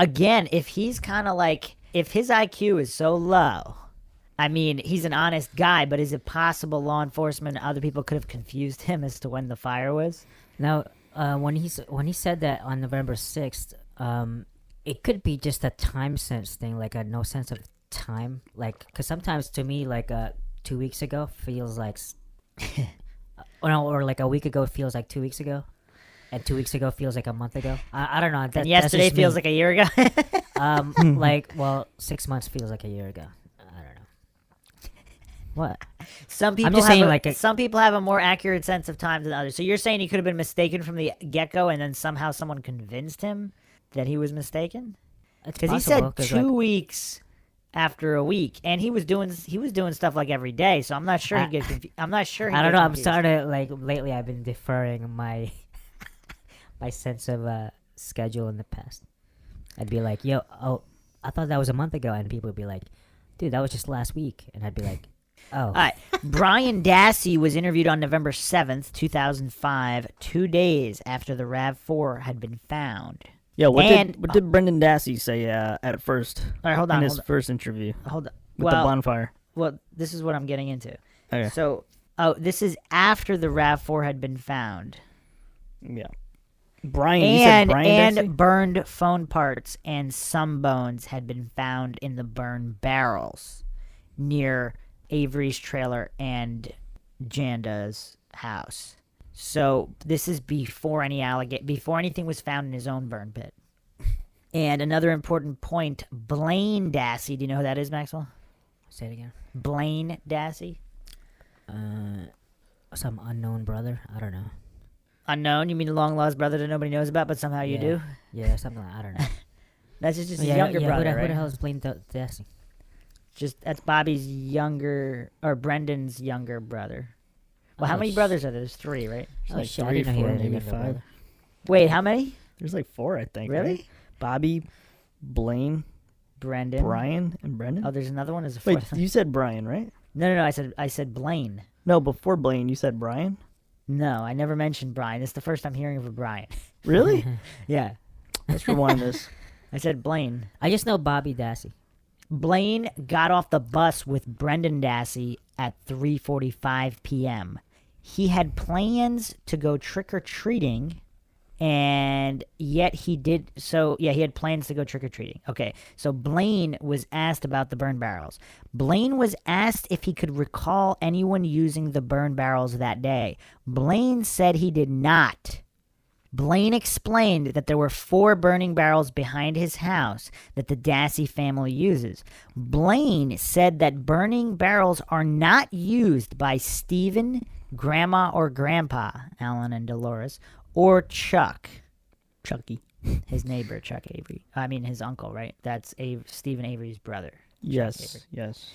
again, if he's kind of like, if his IQ is so low, I mean, he's an honest guy, but is it possible law enforcement and other people could have confused him as to when the fire was? Now, uh, when he's when he said that on November sixth, um, it could be just a time sense thing, like a no sense of time, like because sometimes to me, like uh, two weeks ago feels like, or, no, or like a week ago feels like two weeks ago, and two weeks ago feels like a month ago. I, I don't know. That, And yesterday feels like a year ago. um, like well, six months feels like a year ago. I don't know. What? some people I'm just have saying, a, like, a- some people have a more accurate sense of time than others. So you're saying he could have been mistaken from the get go, and then somehow someone convinced him that he was mistaken? Because he said two like, weeks after a week, and he was doing he was doing stuff like every day. So I'm not sure he I- gets. Confu- I'm not sure. He I don't gets know. I'm confused. starting to like lately. I've been deferring my my sense of uh, schedule in the past. I'd be like, "Yo, oh, I thought that was a month ago," and people would be like, "Dude, that was just last week," and I'd be like, "Oh, All right. Brian Dassey was interviewed on November 7th, 2005, two days after the RAV4 had been found. Yeah, what And- did what did Brendan Dassey say uh, at first All right, hold on. in his Hold first interview. Hold on. with Well, the bonfire? well, this is what I'm getting into. Okay. So, oh, this is after the RAV4 had been found. Yeah. Brian, you said and Brian and Dassey? burned phone parts and some bones had been found in the burn barrels near Avery's trailer and Janda's house. So this is before any alligator before anything was found in his own burn pit. And another important point, Blaine Dassey. Do you know who that is, Maxwell? say it again." Blaine Dassey. Uh, some unknown brother. I don't know. Unknown. You mean the long lost brother that nobody knows about, but somehow you Yeah. do? Yeah, something. Like, I don't know. That's just, just his yeah, younger yeah, brother, who the, right? Who the hell is Blaine D- Dassey? Just that's Bobby's younger or Brendan's younger brother. Well, how Oh, many sh- brothers are there? There's three, right? It's Oh like shit! I three, didn't know he four, maybe five. brother. Wait, how many? There's like four, I think. right? Really? Bobby, Blaine, Brendan. Brian, and Brendan. Oh, there's another one. Is a Wait, fourth. one. you said Brian, right? No, no, no. I said I said Blaine. No, before Blaine, you said Brian. No, I never mentioned Brian. It's the first I'm hearing of a Brian. Really? yeah, Let's rewind this. I said Blaine. I just know Bobby Dassey. Blaine got off the bus with Brendan Dassey at 3:45 p.m. He had plans to go trick or treating and yet he did so yeah, he had plans to go trick or treating. Okay. So Blaine was asked about the burn barrels. Blaine was asked if he could recall anyone using the burn barrels that day. Blaine said he did not. Blaine explained that there were four burning barrels behind his house that the Dassey family uses. Blaine said that burning barrels are not used by Stephen, Grandma, or Grandpa, Alan and Dolores, or Chuck, Chucky. his neighbor, Chuck Avery. I mean, his uncle, right? That's Ave- Stephen Avery's brother. Yes, yes.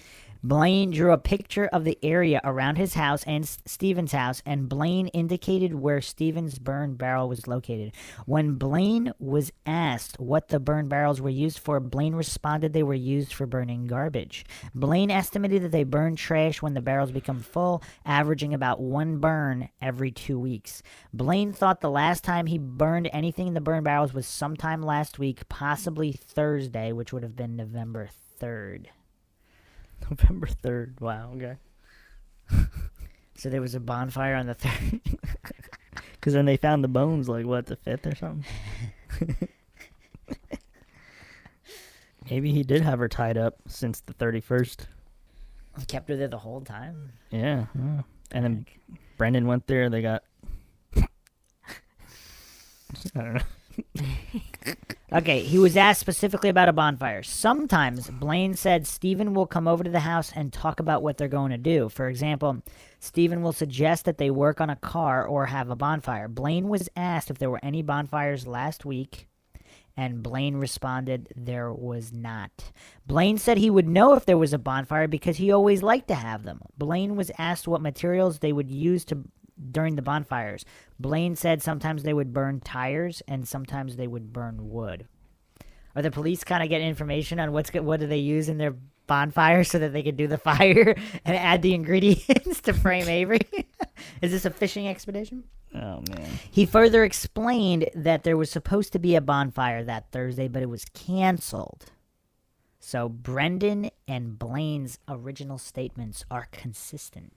Blaine drew a picture of the area around his house and S- Stephen's house, and Blaine indicated where Stevens' burn barrel was located. When Blaine was asked what the burn barrels were used for, Blaine responded they were used for burning garbage. Blaine estimated that they burn trash when the barrels become full, averaging about one burn every two weeks. Blaine thought the last time he burned anything in the burn barrels was sometime last week, possibly Thursday, which would have been November 3rd. November 3rd. Wow, okay. So there was a bonfire on the third. Because then they found the bones, like, what, the 5th or something? Maybe he did have her tied up since the 31st. He kept her there the whole time. Yeah. yeah. And then Brendan went there. They got. I don't know. Okay, he was asked specifically about a bonfire. Sometimes Blaine said Stephen will come over to the house and talk about what they're going to do. For example, Stephen will suggest that they work on a car or have a bonfire. Blaine was asked if there were any bonfires last week, and Blaine responded there was not. Blaine said he would know if there was a bonfire because he always liked to have them. Blaine was asked what materials they would use to during the bonfires. Blaine said sometimes they would burn tires and sometimes they would burn wood. Are the police kind of getting information on what's what do they use in their bonfire so that they could do the fire and add the ingredients to frame Avery? Is this a fishing expedition? Oh man. He further explained that there was supposed to be a bonfire that Thursday, but it was canceled. So Brendan and Blaine's original statements are consistent.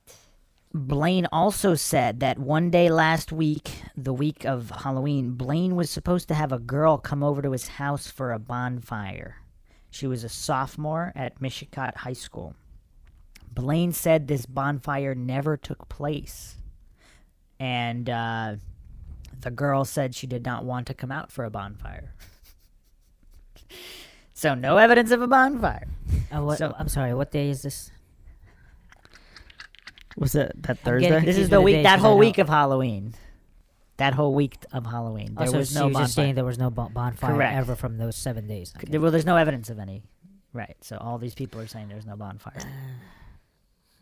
Blaine also said that one day last week, the week of Halloween, Blaine was supposed to have a girl come over to his house for a bonfire. She was a sophomore at Mishicot High School. Blaine said this bonfire never took place. And uh, the girl said she did not want to come out for a bonfire. so, no evidence of a bonfire. Uh, what, So- I'm sorry. What day is this? Was that that Thursday? This is the week, days that 'cause I whole week of Halloween. That whole week of Halloween. Oh, There so was she no was just saying bonfire. there was no bon- bonfire Correct. ever from those seven days. Okay. Well, there's no evidence of any. Right. So all these people are saying there's no bonfire.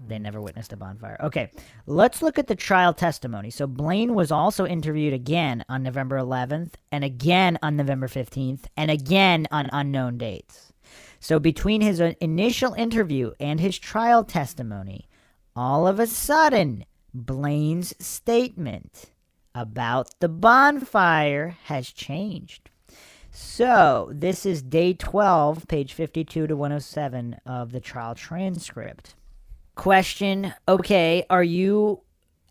They never witnessed a bonfire. Okay, let's look at the trial testimony. So Blaine was also interviewed again on November 11th, and again on November 15th, and again on unknown dates. So between his uh, initial interview and his trial testimony, all of a sudden, Blaine's statement about the bonfire has changed. So, this is day 12, page 52 to 107 of the trial transcript. Question Okay, are you,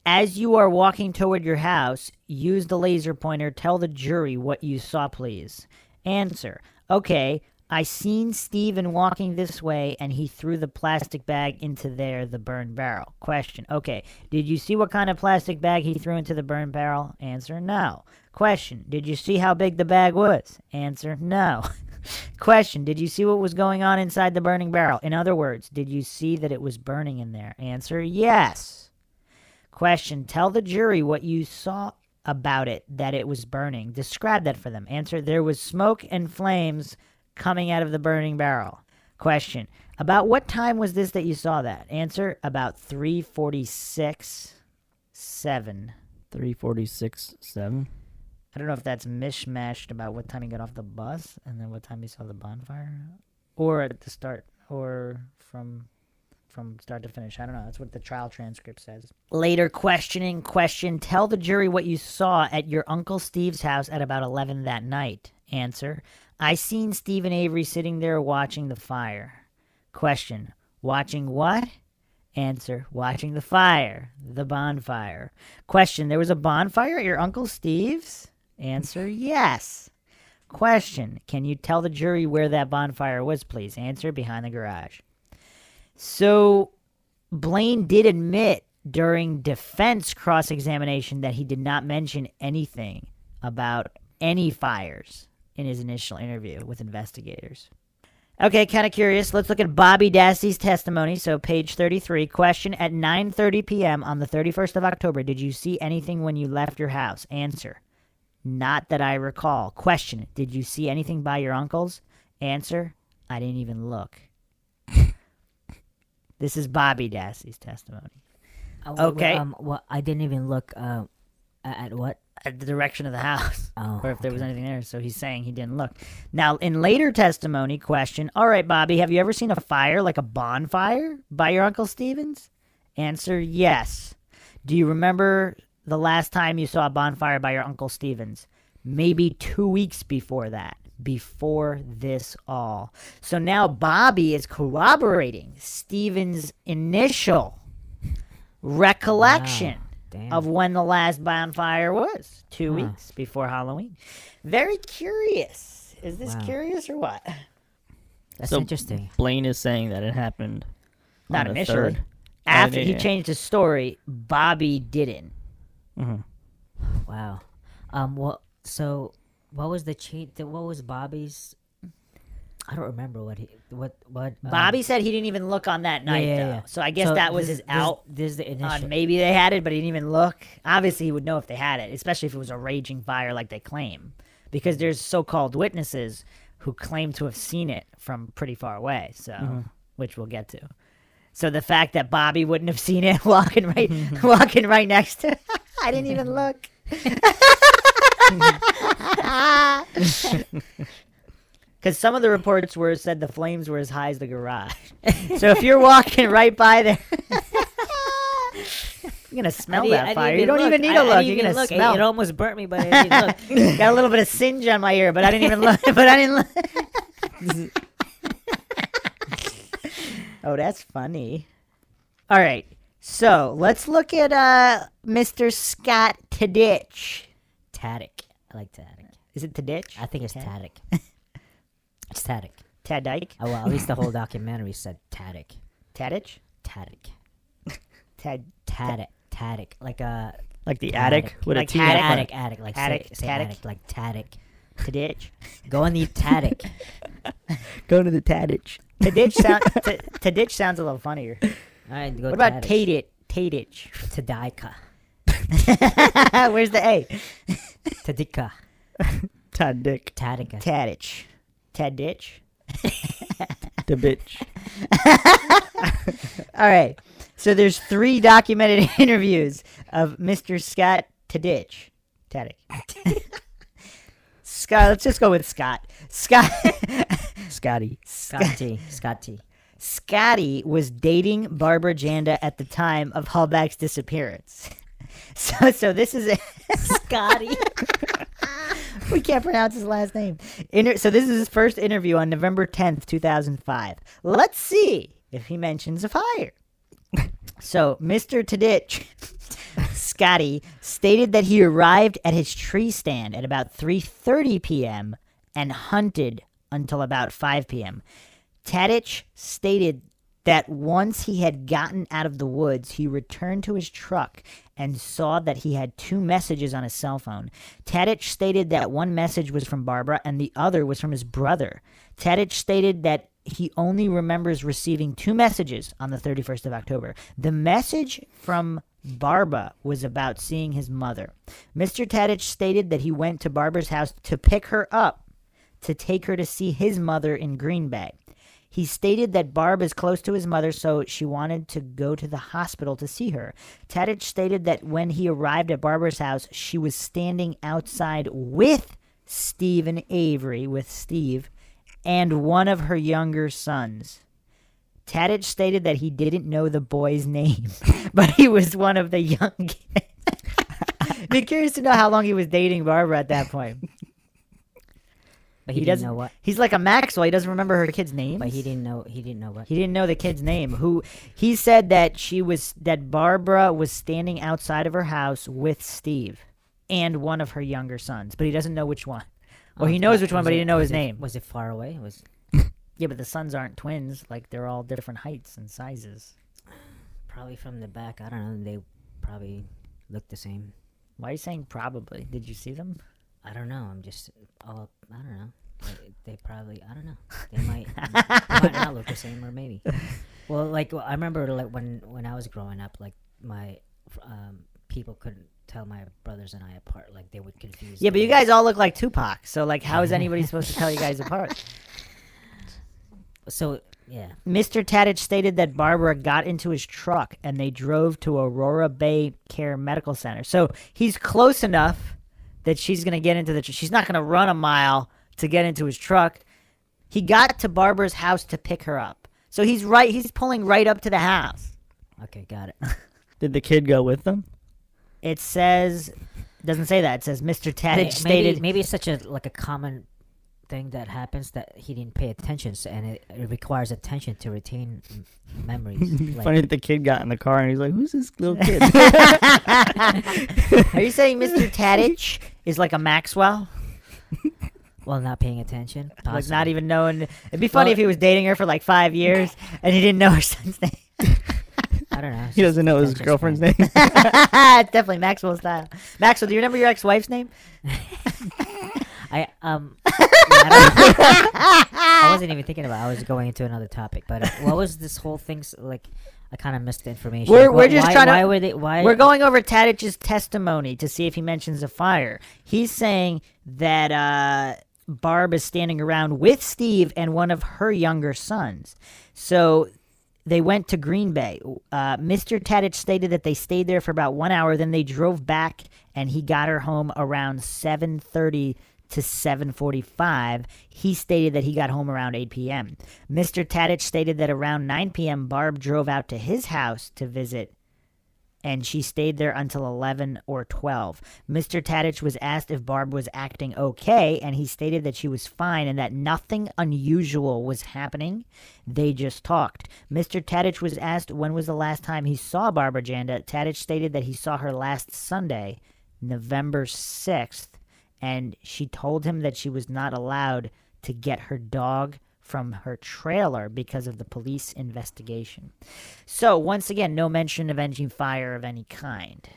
as you are walking toward your house, use the laser pointer, tell the jury what you saw, please. Answer Okay, I seen Steven walking this way and he threw the plastic bag into there, the burned barrel. Question Okay, did you see what kind of plastic bag he threw into the burned barrel? Answer No. Question Did you see how big the bag was? Answer No. Question Did you see what was going on inside the burning barrel? In other words, did you see that it was burning in there? Answer Yes. Question Tell the jury what you saw about it that it was burning. Describe that for them. Answer There was smoke and flames coming out of the burning barrel. Question About what time was this that you saw that? Answer About 346 7. Three forty six seven. I don't know if that's mishmashed about what time he got off the bus and then what time he saw the bonfire, or at the start, or from from start to finish. I don't know. That's what the trial transcript says. Later questioning question. Tell the jury what you saw at your uncle Steve's house at about eleven that night. Answer. I seen Stephen Avery sitting there watching the fire. Question. Watching what? Answer. Watching the fire. The bonfire. Question. There was a bonfire at your Uncle Steve's? Answer. Yes. Question. Can you tell the jury where that bonfire was, please? Answer. Behind the garage. So, Blaine did admit during defense cross examination that he did not mention anything about any fires in his initial interview with investigators. Okay, kind of curious. Let's look at Bobby Dassey's testimony. So, page 33. Question At 9:30 p.m. on the 31st of October, did you see anything when you left your house? Answer: Not that I recall. Question: Did you see anything by your uncle's? Answer: I didn't even look. this is Bobby Dassey's testimony. Uh, wh- Okay. Um, well, I didn't even look uh, at what. The direction of the house. Oh, or if there was anything there. So he's saying he didn't look. Now, in later testimony, question All right, Bobby, have you ever seen a fire, like a bonfire, by your Uncle Stevens? Answer Yes. Do you remember the last time you saw a bonfire by your Uncle Stevens? Maybe two weeks before that, before this all. So now Bobby is corroborating Stevens' initial recollection Damn. of when the last bonfire was two Huh. weeks before Halloween. Very curious. Is this Wow. curious or what? That's So- interesting. Blaine is saying that it happened. Not on the initially. third. After he changed his story, Bobby didn't. Mhm. Wow. Um. What? So, what was the cheat? What was Bobby's? I don't remember what he. What? What? um, Bobby said he didn't even look on that yeah, night, yeah, though. yeah. So I guess so that was this- his out This is the initial. maybe they had it, but he didn't even look. Obviously, he would know if they had it, especially if it was a raging fire like they claim. Because there's so called witnesses who claim to have seen it from pretty far away, so mm-hmm. which we'll get to. So the fact that Bobby wouldn't have seen it walking right mm-hmm. walking right next to I didn't even mm-hmm. look. Because some of the reports were said the flames were as high as the garage. so if you're walking right by there, You're gonna smell I didn't- that fire. You don't look. even need a look. You're gonna look. It- smell. It, almost burnt me, but I didn't look. Got a little bit of singe on my ear, but I didn't even look. But I didn't look. oh, that's funny. All right, so let's look at uh Mr. Scott Tadich. Tadic. I like Tadic. Is it Tadich? I think it's Tad- Tadic. It's Tadic. Oh, well, at least the whole documentary said Tadic. Tadich? Tadic. Tad Tadic. Tadic. Like uh, a Like the Attic. with Like a T. attic. attic. Like Attic, say, say attic. Like Tadic. Tadich? Go on the Tadic. Go to the Tadich. Tadich sound t- sounds a little funnier. All right. Go What about Tadic. Tadich? Tadich. Tadika. Where's the A? Tadika. Tad Dick. Tadica. Tadich. Tadich. The bitch. All right. So there's three documented interviews of Mr. Scott Tadich. Tadic. Scott, let's just go with Scott. Scott Scotty. Scotty. Scotty. Scotty was dating Barbara Janda at the time of Halbach's disappearance. So so this is a Scotty. we can't pronounce his last name. Inter- so this is his first interview on November 10th, 2005. Let's see if he mentions a fire. So, Mr. Tadich, Scotty, stated that he arrived at his tree stand at about 3:30 p.m. and hunted until about 5 p.m. Tadich stated that once he had gotten out of the woods, he returned to his truck and saw that he had two messages on his cell phone. Tadich stated that one message was from Barbara and the other was from his brother. Tadich stated that he only remembers receiving two messages on the 31st of October. The message from Barbara was about seeing his mother. Mr. Tadich stated that he went to Barbara's house to pick her up to take her to see his mother in Green Bay. He stated that Barb is close to his mother, so she wanted to go to the hospital to see her. Tadich stated that when he arrived at Barbara's house, she was standing outside with Steve and Avery, with Steve, and one of her younger sons. Tadich stated that he didn't know the boy's name, but he was one of the young kids. Be curious to know how long he was dating Barbara at that point. But he, He doesn't know what. He's like a Maxwell. He doesn't remember her kid's name. But he didn't know. He didn't know what. He didn't know the kid's name. Who he said that she was that Barbara was standing outside of her house with Steve and one of her younger sons, but he doesn't know which one. Well, Oh, he knows which one, but he didn't know his it- name. Was it far away? Was Yeah, but the sons aren't twins. Like they're all different heights and sizes. probably from the back. I don't know. They probably look the same. Why are you saying probably? Did you see them? I don't know. I'm just. Oh, I don't know. They, they probably. I don't know. They might. they might not look the same, or maybe. Well, like I remember, like when when I was growing up, like my um, people couldn't tell my brothers and I apart. Like they would confuse. Yeah, the but you guys all look like Tupac. So like, how is anybody supposed to tell you guys apart? So yeah. Mr. Tadich stated that Barbara got into his truck and they drove to Aurora Bay Care Medical Center. So he's close enough that she's going to get into the. Tr- she's not going to run a mile to get into his truck. He got to Barbara's house to pick her up. So he's right. He's pulling right up to the house. Okay, got it. Did the kid go with them? It says, doesn't say that. It says Mr. Tadich maybe, stated. maybe it's such a like a common thing that happens that he didn't pay attention, so, and it, it requires attention to retain m- memories. like, Funny that the kid got in the car and he's like, "Who's this little kid?" Are you saying Mr. Tadich is like a Maxwell? Well, not paying attention, Like not even knowing. It'd be funny Well- if he was dating her for like five years and he didn't know her son's name. I don't know. he doesn't know his girlfriend's name. it's definitely Maxwell style. Maxwell, do you remember your ex-wife's name? I um. I, I wasn't even thinking about. it. I was going into another topic, but uh, what was this whole thing? Like, I kind of missed the information. We're- Like, we're just why, trying to- Why were they? Why We're going over Tadich's testimony to see if he mentions a fire. He's saying that uh, Barb is standing around with Steve and one of her younger sons. So they went to Green Bay. Uh, Mr. Tadich stated that they stayed there for about one hour. Then they drove back, and he got her home around seven thirty to 7:45. He stated that he got home around 8 p.m. Mr. Tadich stated that around 9 p.m. Barb drove out to his house to visit and she stayed there until 11 or 12. Mr. Tadich was asked if Barb was acting okay, and he stated that she was fine and that nothing unusual was happening. They just talked. Mr. Tadich was asked when was the last time he saw Barbara Janda. Tadich stated that he saw her last Sunday, November 6th, and she told him that she was not allowed to get her dog from her trailer because of the police investigation. So, once again, no mention of engine fire of any kind.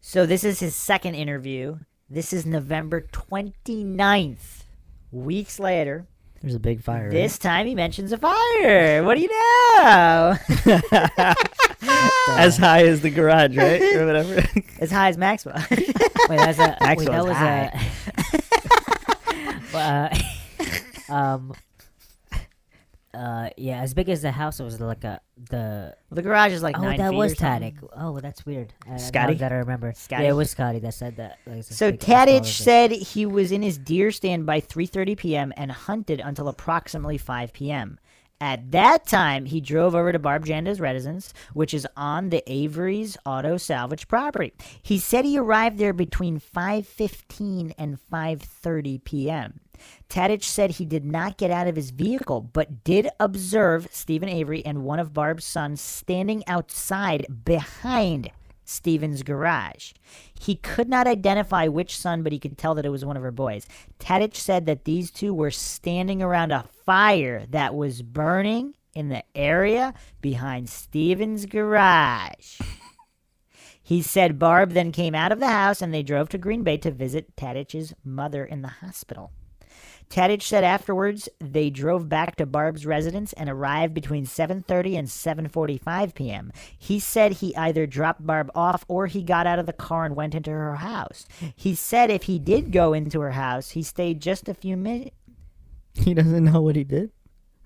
So, this is his second interview. This is November 29th. Weeks later, There's a big fire. right? this time he mentions a fire. What do you know? as high as the garage, right, or whatever. as high as Maxwell. Wait, that's a wait, that was high. a. uh, um. Uh, yeah, as big as the house, it was like a the. the garage is like oh, nine that feet was or something. Tadic. Oh, that's weird. Uh, now Scotty? that I remember. Scotty? Yeah, it was Scotty that said that. like, So big- as Tadich said he was in his deer stand by 3:30 p.m. and hunted until approximately 5 p.m. At that time, he drove over to Barb Janda's residence, which is on the Avery's Auto Salvage property. He said he arrived there between 5:15 and 5:30 p.m. Tadich said he did not get out of his vehicle, but did observe Stephen Avery and one of Barb's sons standing outside behind Stephen's garage. He could not identify which son, but he could tell that it was one of her boys. Tadich said that these two were standing around a fire that was burning in the area behind Stephen's garage. He said Barb then came out of the house and they drove to Green Bay to visit Tadich's mother in the hospital. Tadich said afterwards they drove back to Barb's residence and arrived between 7:30 and 7:45 p.m. He said he either dropped Barb off or he got out of the car and went into her house. He said if he did go into her house, he stayed just a few minutes. he doesn't know what he did.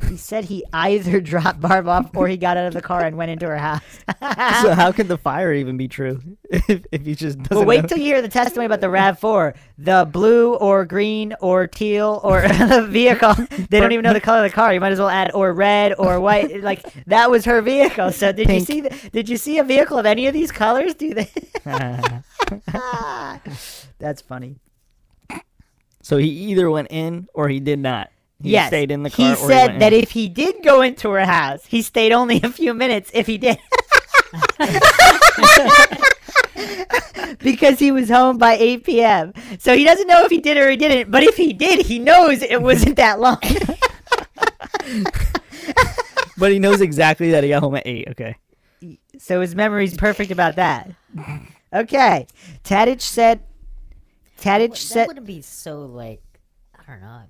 He said he either dropped Barb off or he got out of the car and went into her house. so how could the fire even be true if, if he just doesn't Well, wait know? till you hear the testimony about the RAV4. The blue or green or teal or vehicle. They don't even know the color of the car. You might as well add or red or white. Like that was her vehicle. So did Pink. you see? The, did you see a vehicle of any of these colors? Do they? That's funny. so he either went in or he did not. He yes, stayed in the he car. or he said went that in. if he did go into her house, he stayed only a few minutes. If he did. because he was home by 8 p.m. So he doesn't know if he did or he didn't, but if he did, he knows it wasn't that long. but he knows exactly that he got home at eight. Okay. so his memory's perfect about that. Okay. Tadich said Tadich That said wouldn't be so like. I don't know.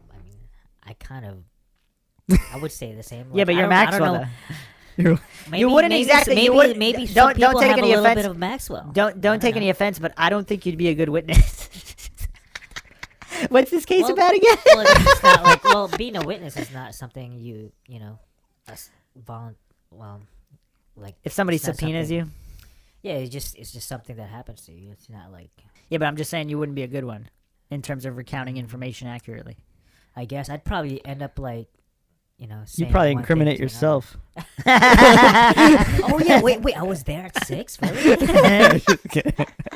I kind of. I would say the same. Yeah, but you're don't- don't Maxwell. You're- wouldn't maybe, exactly- you Maybe, wouldn't- maybe some don't- don't people take have any a little offense. bit of Maxwell. Don't don't I take know. any offense, but I don't think you'd be a good witness. What's this case Well- about again? well, it's not like well, being a witness is not something you you know, volun well, like if somebody subpoenas you. Yeah, it's just it's just something that happens to you. It's not like Yeah, but I'm just saying you wouldn't be a good one in terms of recounting information accurately. I guess I'd probably end up like, you know, you probably incriminate yourself. oh yeah, wait, wait, I was there at six, really?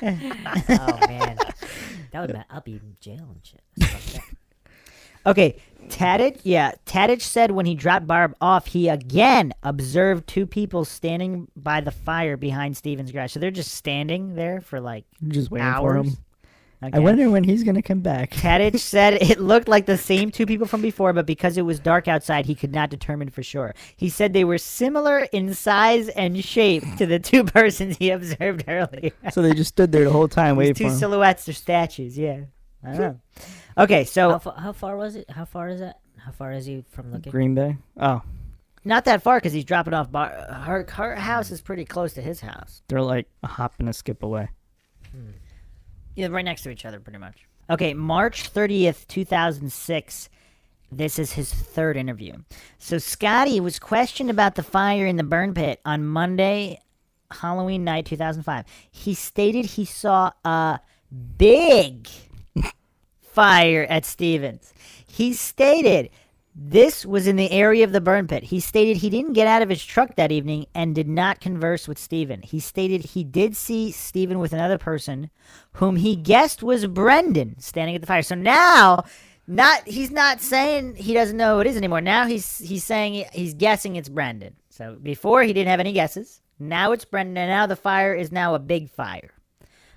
Oh man, that would I'll be in jail and shit. Okay, Tadich, yeah, Tadich said when he dropped Barb off, he again observed two people standing by the fire behind Steven's garage. So they're just standing there for like just waiting for hours. Him. I wonder when he's gonna come back. Tadich said it looked like the same two people from before, but because it was dark outside, he could not determine for sure. He said they were similar in size and shape to the two persons he observed earlier. So they just stood there the whole time waiting two for him. silhouettes or statues, yeah. I don't know. Okay, so How, fa- how far was it? How far is that? How far is he from looking? Green Bay. Oh, not that far because he's dropping off. Bar- her her house is pretty close to his house. they're like a hop and a skip away. Yeah, right next to each other, pretty much. Okay, March 30th, 2006. This is his third interview. So, Scotty was questioned about the fire in the burn pit on Monday, Halloween night, 2005. He stated he saw a big fire at Stevens. He stated This was in the area of the burn pit. He stated he didn't get out of his truck that evening and did not converse with Stephen. He stated he did see Stephen with another person whom he guessed was Brendan standing at the fire. So now not he's not saying he doesn't know who it is anymore. Now he's he's saying he's guessing it's Brendan. So before he didn't have any guesses. Now it's Brendan and now the fire is now a big fire.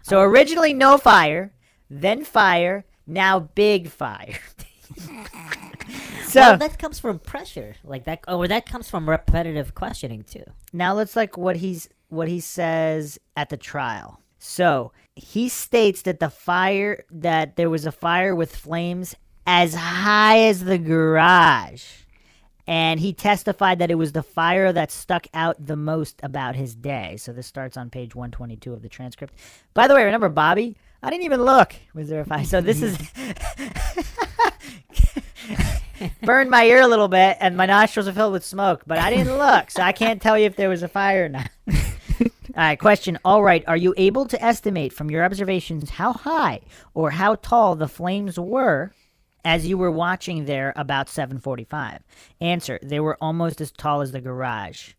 So originally no fire, then fire, now big fire. so well, that comes from pressure, like that, or that comes from repetitive questioning too. now let's like what he's what he says at the trial. So he states that the fire that there was a fire with flames as high as the garage. And he testified that it was the fire that stuck out the most about his day. So this starts on page 122 of the transcript. By the way, remember Bobby? I didn't even look. Was there a fire? So this is burned my ear a little bit, and my nostrils are filled with smoke. But I didn't look, so I can't tell you if there was a fire or not. All right, question. All right, are you able to estimate from your observations how high or how tall the flames were as you were watching there about 7:45? Answer: They were almost as tall as the garage.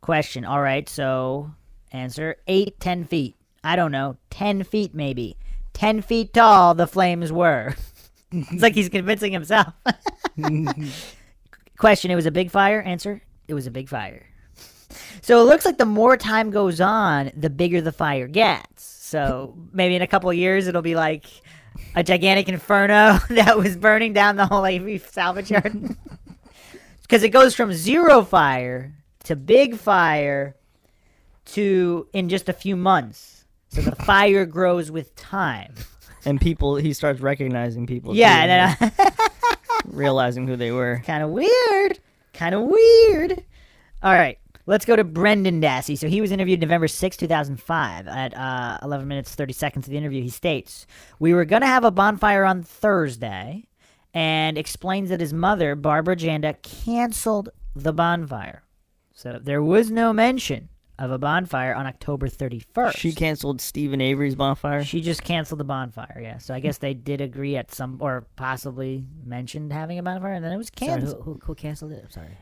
Question. All right, so answer: eight, ten feet. I don't know, ten feet maybe. Ten feet tall the flames were. it's like he's convincing himself. Question: It was a big fire. Answer: It was a big fire. So it looks like the more time goes on, the bigger the fire gets. So maybe in a couple years, it'll be like a gigantic inferno that was burning down the whole Avery salvage yard. Because it goes from zero fire to big fire to in just a few months. So the fire grows with time. And people, he starts recognizing people. Yeah, too, and then realizing who they were. kind of weird. Kind of weird. All right. Let's go to Brendan Dassey. So he was interviewed November 6, 2005. At uh, 11 minutes, 30 seconds of the interview, he states, We were going to have a bonfire on Thursday and explains that his mother, Barbara Janda, canceled the bonfire. So there was no mention of a bonfire on October 31st. She canceled Stephen Avery's bonfire. She just canceled the bonfire, yeah. So I guess they did agree at some, or possibly mentioned having a bonfire, and then it was Sorry, canceled. who, who, who canceled it? I'm sorry.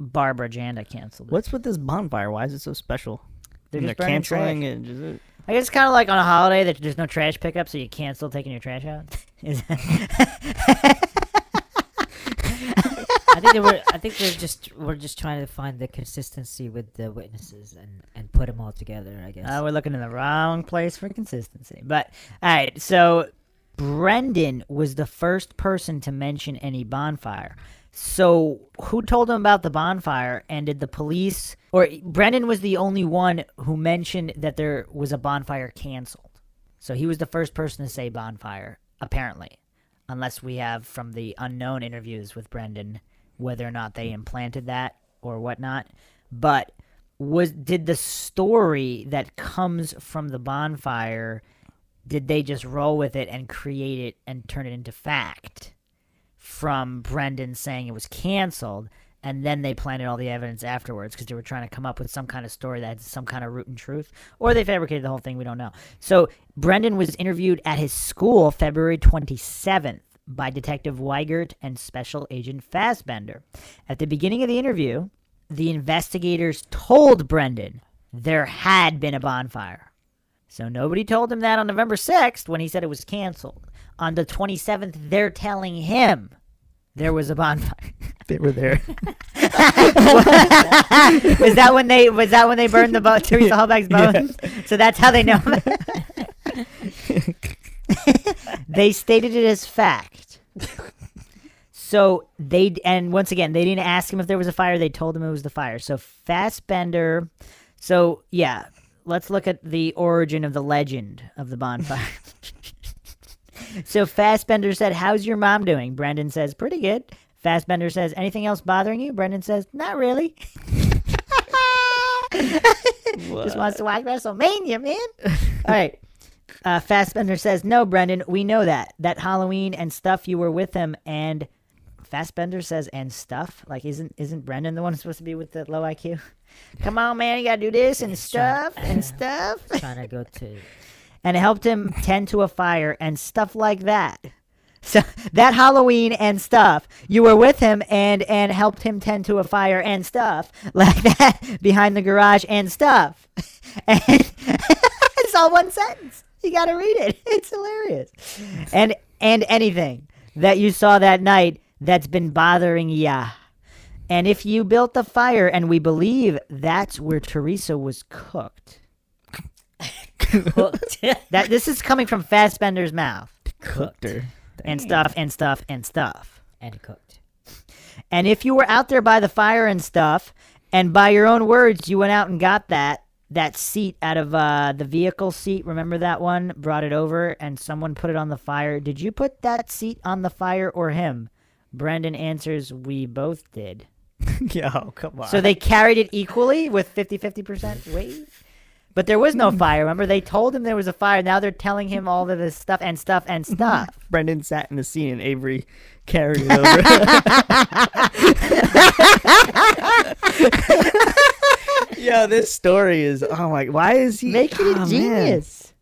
Barbara Janda canceled it. What's with this bonfire? Why is it so special? They're burning canceling trash. it. Uh, I guess it's kind of like on a holiday that there's no trash pickup, so you cancel taking your trash out. I think they were. I think they're just. We're just trying to find the consistency with the witnesses and and put them all together. I guess. uh, we're looking in the wrong place for consistency. But all right, so Brendan was the first person to mention any bonfire. So who told him about the bonfire? And did the police or Brendan was the only one who mentioned that there was a bonfire canceled? So he was the first person to say bonfire, apparently, unless we have from the unknown interviews with Brendan whether or not they implanted that or whatnot. But was did the story that comes from the bonfire did they just roll with it and create it and turn it into fact from Brendan saying it was canceled and then they planted all the evidence afterwards because they were trying to come up with some kind of story that had some kind of root in truth? Or they fabricated the whole thing we don't know. So brendan was interviewed at his school february 27th by detective wiegert and special agent fassbender at the beginning of the interview the investigators told brendan there had been a bonfire so nobody told him that on november 6th when he said it was canceled on the 27th they're telling him there was a bonfire they were there. was that when they was that when they burned the bo- Teresa Halbach's bones? So that's how they know. they stated it as fact. So they and once again they didn't ask him if there was a fire. They told him it was the fire. So Fassbender. So yeah, let's look at the origin of the legend of the bonfire. so Fassbender said, "How's your mom doing?" Brendan says, "Pretty good." Fassbender says, "Anything else bothering you?" Brendan says, "Not really." Just wants to watch WrestleMania, man. All right. Uh, Fassbender says, "No, Brendan, we know that that Halloween and stuff you were with him." And Fassbender says, "And stuff." Like, isn't isn't Brendan the one supposed to be with the low IQ? Come on, man, you gotta do this and stuff and stuff. trying to go to. And it helped him tend to a fire and stuff like that. So that Halloween and stuff, you were with him and and helped him tend to a fire and stuff like that behind the garage and stuff. And it's all one sentence. You got to read it. It's hilarious. And and anything that you saw that night that's been bothering ya. And if you built the fire and we believe that's where Teresa was cooked. Cooked. That this is coming from Fassbender's mouth Cooked her. and stuff and stuff and stuff. and cooked. And if you were out there by the fire and stuff, and by your own words, you went out and got that that seat out of uh, the vehicle seat. Remember that one? Brought it over, and someone put it on the fire. Did you put that seat on the fire or him? Brendan answers, "We both did." Yo, come on. So they carried it equally with 50 50% weight. But there was no hmm. fire. Remember, they told him there was a fire. Now they're telling him all of this stuff and stuff and stuff. Brendan sat in the scene and Avery carried it over. Yo, this story is oh my why is he Making oh, man. genius.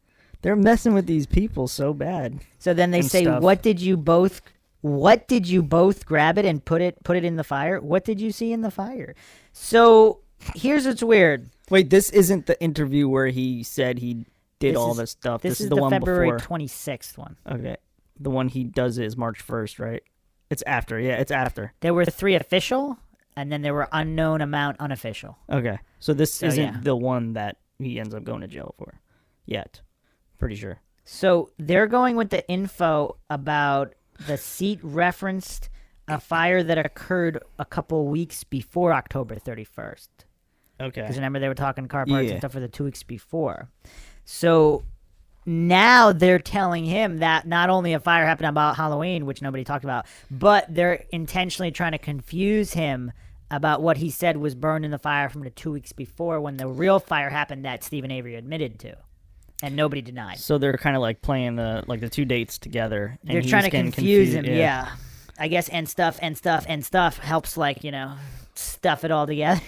They're messing with these people so bad. So then they say, stuff. "What did you both? What did you both grab it and put it put it in the fire? What did you see in the fire?" So here's what's weird. Wait, this isn't the interview where he said he did This all is- this stuff. This, This, is, the, the, one February before. twenty sixth one. okay, the one he does is March first, right? It's after. Yeah, it's after. There were three official, and then there were unknown amount unofficial. Okay, so this So, isn't yeah. the one that he ends up going to jail for, yet. Pretty sure. So they're going with the info about the seat referenced a fire that occurred a couple weeks before October 31st. Okay. Because remember, they were talking car parts Yeah. and stuff for the two weeks before. So now they're telling him that not only a fire happened about Halloween, which nobody talked about, but they're intentionally trying to confuse him about what he said was burned in the fire from the two weeks before when the real fire happened that Stephen Avery admitted to. And nobody denied. So they're kind of like playing the like the two dates together. and They're he's trying to getting confuse confused- him. Yeah. I guess and stuff and stuff and stuff helps like you know stuff it all together.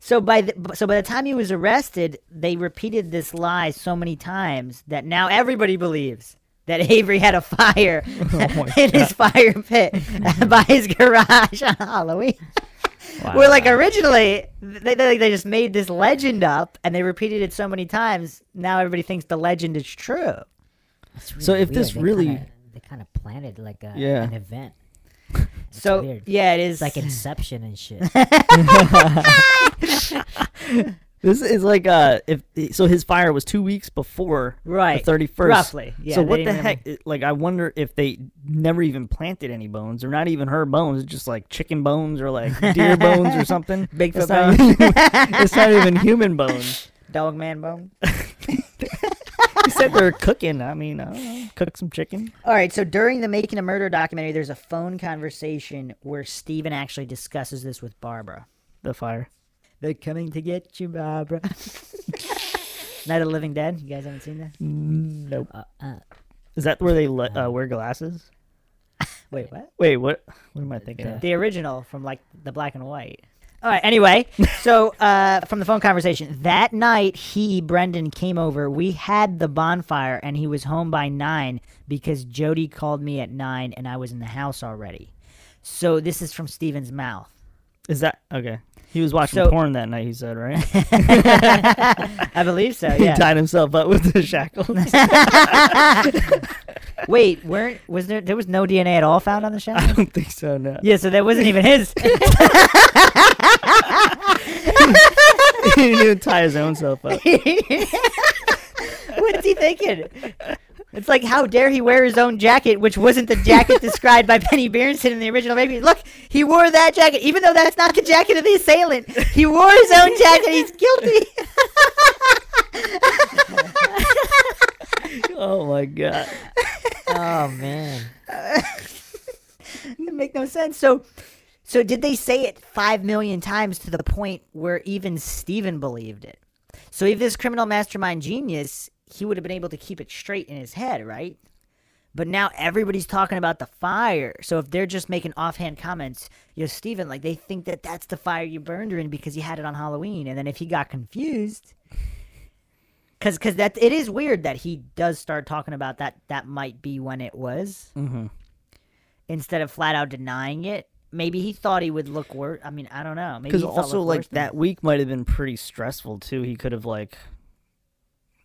so by the, so by the time he was arrested, they repeated this lie so many times that now everybody believes that Avery had a fire oh my in his fire pit by his garage on Halloween. Where like originally they, they they just made this legend up and they repeated it so many times. Now everybody thinks the legend is true. It's So if weird. this They really- kinda, they kind of planted like a, Yeah. an event. So weird. yeah, it is It's like Inception and shit. This is like uh if so his fire was two weeks before right the thirty first. roughly. Yeah, so what the didn't even- heck? it- Like I wonder if they never even planted any bones, or not even her bones, just like chicken bones or like deer bones or something. Bigfoot it's not, bones. even, it's not even human bones. Dog man bone. He said they're cooking. I mean, I don't know, cook some chicken. All right, so during the Making a Murder documentary, there's a phone conversation where Steven actually discusses this with Barbara. The fire. They're coming to get you, Barbara. Night of the Living Dead. You guys haven't seen that? Nope. uh, uh, Is that where they let, uh, wear glasses? Wait, what? Wait, what? What am I thinking? of? The original from like the black and white. All right. Anyway, so uh, from the phone conversation that night, he Brendan came over. We had the bonfire, and he was home by nine because Jody called me at nine, and I was in the house already. So this is from Steven's mouth. Is that okay? He was watching So- porn that night. He said, right? I believe so. he tied himself up with the shackles. Wait, weren't was there? There was no DNA at all found on the show? I don't think so. No. yeah, so that wasn't even his. he didn't even tie his own self up. what is he thinking? It's like, how dare he wear his own jacket, which wasn't the jacket described by Penny Beerntsen in the original movie. Look, he wore that jacket, even though that's not the jacket of the assailant. He wore his own jacket. He's guilty. Oh my god. oh man. it make no sense. So, so did they say it five million times to the point where even Steven believed it? So if this criminal mastermind genius, he would have been able to keep it straight in his head, right? But now everybody's talking about the fire. So if they're just making offhand comments, yo, Steven, like they think that that's the fire you burned her in because you had it on Halloween. And then if he got confused, Cause, cause that it is weird that he does start talking about that. That might be when it was, Mm-hmm. instead of flat out denying it. Maybe he thought he would look worse. I mean, I don't know. Maybe Because he also like worse than that week might have been pretty stressful too. He could have like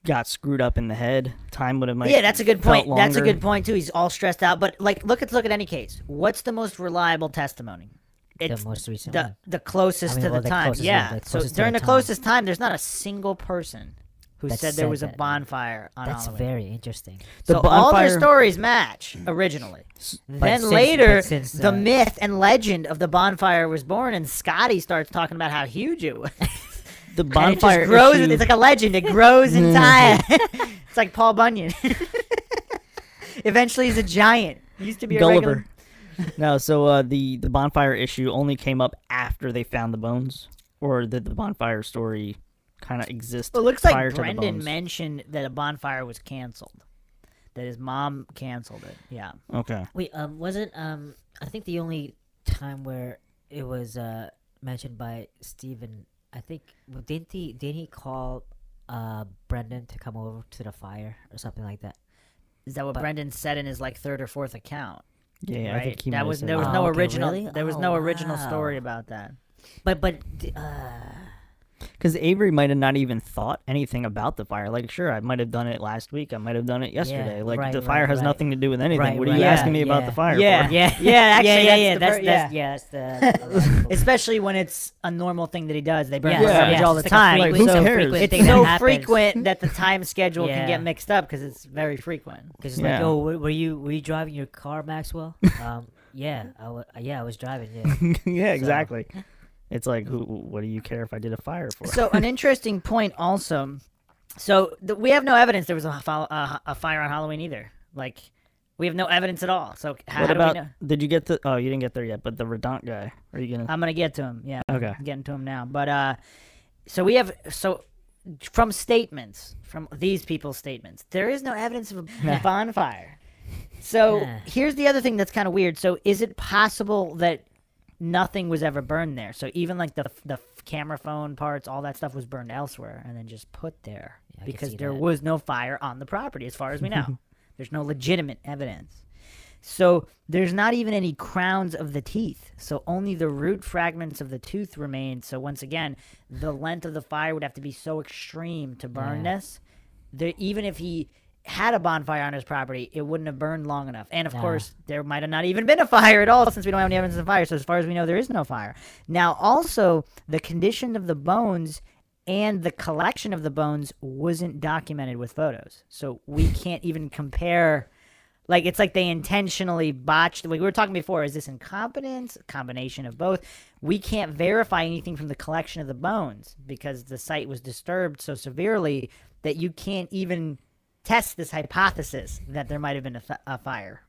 got screwed up in the head. Time would have might yeah, that's a good point. That's a good point too. He's all stressed out. But like, look at look at any case. What's the most reliable testimony? It's the most recent the one. the closest I mean, to well, the the time. closest, yeah, yeah. the so during the the time. closest time, there's not a single person who That said there was a bonfire on That's Halloween. very interesting. The so all their stories match originally. then since- later, since, the uh, myth and legend of the bonfire was born, and Scotty starts talking about how huge it was. The bonfire grows. issue- It's like a legend. It grows in time. it's like Paul Bunyan. Eventually, he's a giant. He used to be a Gulliver. regular. no, so uh, the the bonfire issue only came up after they found the bones, or did the bonfire story kind of exist? Well, it looks prior like Brendan mentioned that a bonfire was canceled. That his mom canceled it. Yeah. Okay. Wait, um, wasn't um, I think the only time where it was uh mentioned by Stephen, I think well, didn't he didn't he call uh Brendan to come over to the fire or something like that? Is that what But- Brendan said in his like third or fourth account? Yeah, yeah, right? I think he that was have there was that. no Oh, okay, original. really? There was Oh, no original story about that. But but uh, Because Avery might have not even thought anything about the fire. Like, sure, I might have done it last week. I might have done it yesterday. like, right, the right, fire has right. nothing to do with anything. Right, what are right, you yeah, asking me about the fire Yeah. for? Yeah, yeah, actually, yeah, yeah, that's the that's that's yeah, that's the Especially when it's a normal thing that he does. They burn Yeah, yeah, yeah, all the like time. Frequent- who so cares? frequent it's so frequent that the time schedule can get mixed up because it's very frequent. Because it's Yeah. like, oh, were you were you driving your car, Maxwell? um, yeah, I wa- yeah, I was driving. Yeah, yeah, exactly. It's like, who, what do you care if I did a fire for? So an interesting point also. So th- we have no evidence there was a, uh, a fire on Halloween either. Like we have no evidence at all. So how what do about? we know? Did you get the? Oh, you didn't get there yet. But the Radandt guy. Are you gonna? I'm gonna get to him. Yeah, Okay. I'm getting to him now. But uh, so we have so from statements from these people's statements, there is no evidence of a bonfire. So here's the other thing that's kind of weird. So is it possible that nothing was ever burned there? So even like the the camera phone parts, all that stuff was burned elsewhere and then just put there Yeah, because there that. was no fire on the property, as far as we know. There's no legitimate evidence. So there's not even any crowns of the teeth. So only the root fragments of the tooth remain. So once again, the length of the fire would have to be so extreme to burn Yeah. this. There, even if he had a bonfire on his property, it wouldn't have burned long enough. And of course, there might have not even been a fire at all since we don't have any evidence of fire. So as far as we know, there is no fire. Now, also, the condition of the bones and the collection of the bones wasn't documented with photos. So we can't even compare like it's like they intentionally botched. Like we were talking before, is this incompetence? Combination of both. We can't verify anything from the collection of the bones because the site was disturbed so severely that you can't even test this hypothesis that there might have been a, fi- a fire.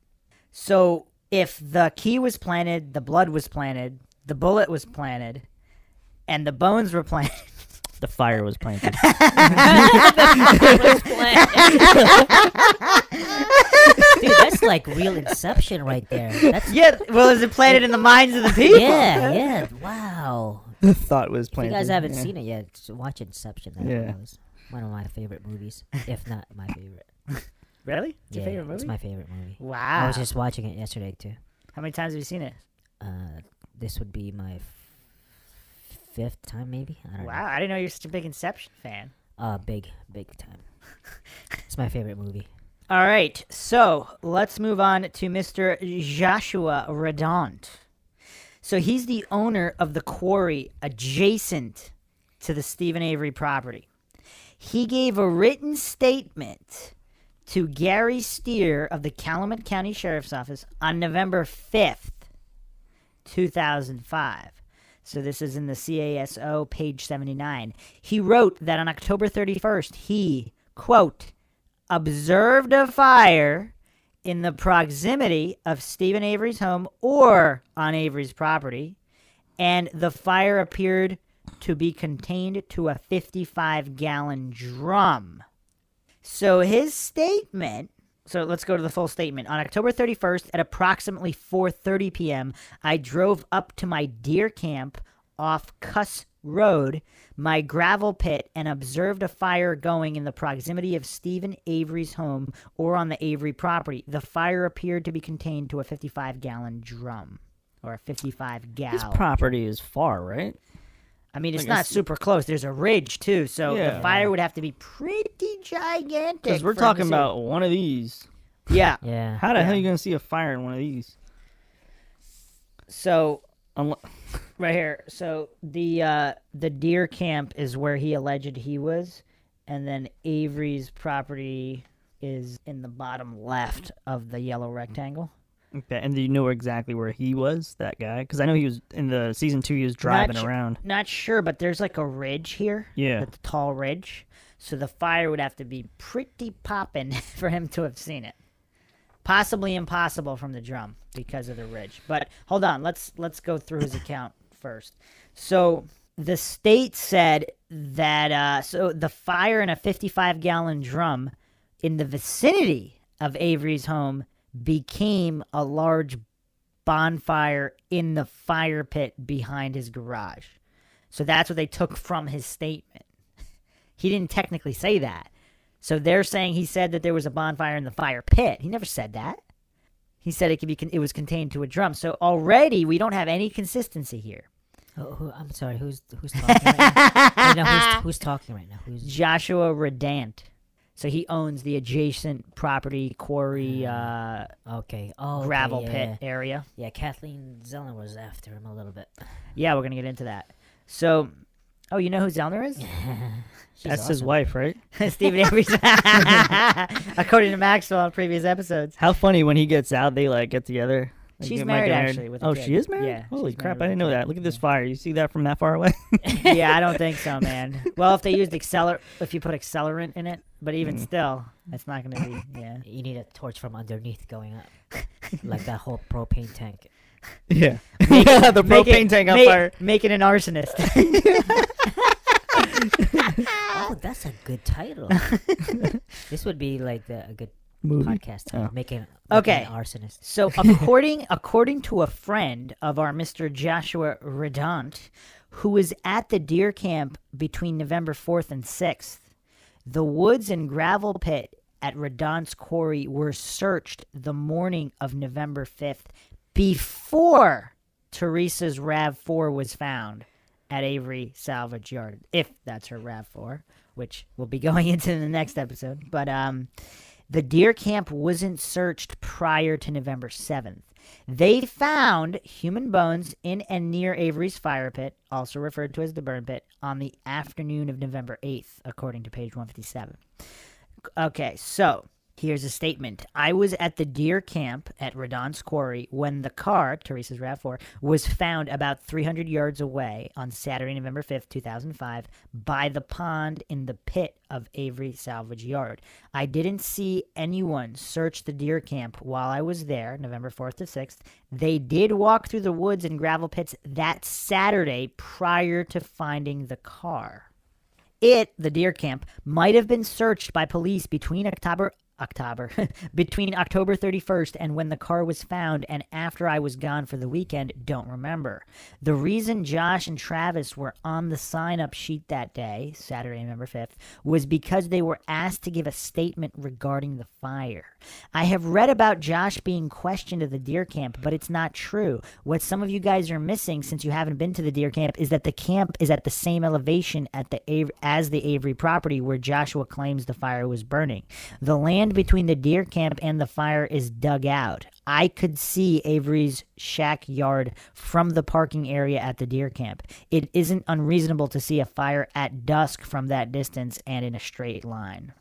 So if the key was planted, the blood was planted, the bullet was planted, and the bones were planted. the fire was planted. dude, that's like real Inception right there. That's yeah, well, is it planted in the minds of the people? yeah, yeah. Wow. the thought was planted. If planted. you guys haven't yeah. seen it yet, watch Inception. That Yeah. was one of my favorite movies, if not my favorite. Really? It's your favorite movie? it's my favorite movie. Wow. I was just watching it yesterday too. How many times have you seen it? Uh, this would be my f- fifth time, maybe. I don't Wow, I didn't know you're such a big Inception fan. know. Uh, big, big time. it's my favorite movie. All right, so let's move on to Mr. Joshua Radandt. So he's the owner of the quarry adjacent to the Stephen Avery property. He gave a written statement to Gary Steier of the Calumet County Sheriff's Office on November 5th, 2005. So this is in the CASO, page 79. He wrote that on October 31st, he, quote, observed a fire in the proximity of Stephen Avery's home or on Avery's property, and the fire appeared to be contained to a 55 gallon drum. So his statement so let's go to the full statement. On October 31st at approximately 4:30 p.m., I drove up to my deer camp off Kuss Road, my gravel pit, and observed a fire going in the proximity of Stephen Avery's home or on the Avery property. The fire appeared to be contained to a 55 gallon drum or a 55 This gal. property is far, right? I mean, it's like not super close. There's a ridge too, so the fire would have to be pretty gigantic. Because we're for him to talking about one of these. yeah. Yeah. How the hell are you gonna see a fire in one of these? So Unle- right here. So the uh the deer camp is where he alleged he was, and then Avery's property is in the bottom left of the yellow rectangle. Okay, and you know exactly where he was, that guy? Because I know he was in the season two. He was driving su- around. Not sure, but there's like a ridge here. Yeah. The tall ridge. So the fire would have to be pretty popping for him to have seen it. Possibly impossible from the drum because of the ridge. But hold on, let's let's go through his account first. So the state said that uh, so the fire in a 55 gallon drum in the vicinity of Avery's home became a large bonfire in the fire pit behind his garage. So that's what they took from his statement. He didn't technically say that. So they're saying he said that there was a bonfire in the fire pit. He never said that. He said it could be con- it was contained to a drum. So already we don't have any consistency here. Who, who, I'm sorry. Who's who's talking right now? Wait, no, who's, who's talking right now? Who's Joshua Radandt. So he owns the adjacent property quarry uh, okay? Oh, okay, gravel yeah, pit Yeah. area. yeah, Kathleen Zellner was after him a little bit. Yeah, we're gonna get into that. So, oh, you know who Zellner is? That's his wife, right? Stephen Avery's. According to Maxwell in previous episodes. How funny when he gets out, they like get together. Like, She's get- might married, actually, with oh, kid. she is married. Yeah, Holy crap! I didn't know that. Look at this fire. You see that from that far away? yeah, I don't think so, man. Well, if they used acceler, if you put accelerant in it, but even Mm. still, it's not gonna be. Yeah. You need a torch from underneath going up, like that whole propane tank. yeah. Make it- the propane it- tank on make- fire. Make it an arsonist. Oh, that's a good title. this would be like the, a good Movie. podcast title. Oh. Making Okay. an arsonist. So according according to a friend of our Mr. Joshua Radandt, who was at the deer camp between November 4th and 6th, the woods and gravel pit at Radandt's quarry were searched the morning of November 5th before Teresa's RAV4 was found at Avery Salvage Yard, if that's her RAV4, which we'll be going into in the next episode. But um, the deer camp wasn't searched prior to November 7th. They found human bones in and near Avery's fire pit, also referred to as the burn pit, on the afternoon of November 8th, according to page 157. Okay, so here's a statement. I was at the deer camp at Radandt's Quarry when the car, Teresa's RAV4, was found about 300 yards away on Saturday, November 5th, 2005, by the pond in the pit of Avery Salvage Yard. I didn't see anyone search the deer camp while I was there, November 4th to 6th. They did walk through the woods and gravel pits that Saturday prior to finding the car. It, the deer camp, might have been searched by police between October October between October 31st and when the car was found and after I was gone for the weekend, don't remember. The reason Josh and Travis were on the sign up sheet that day, Saturday, November 5th, was because they were asked to give a statement regarding the fire. I have read about Josh being questioned at the deer camp, but it's not true. What some of you guys are missing since you haven't been to the deer camp is that the camp is at the same elevation at the as the Avery property where Joshua claims the fire was burning. The land between the deer camp and the fire is dug out. I could see Avery's shack yard from the parking area at the deer camp. It isn't unreasonable to see a fire at dusk from that distance and in a straight line.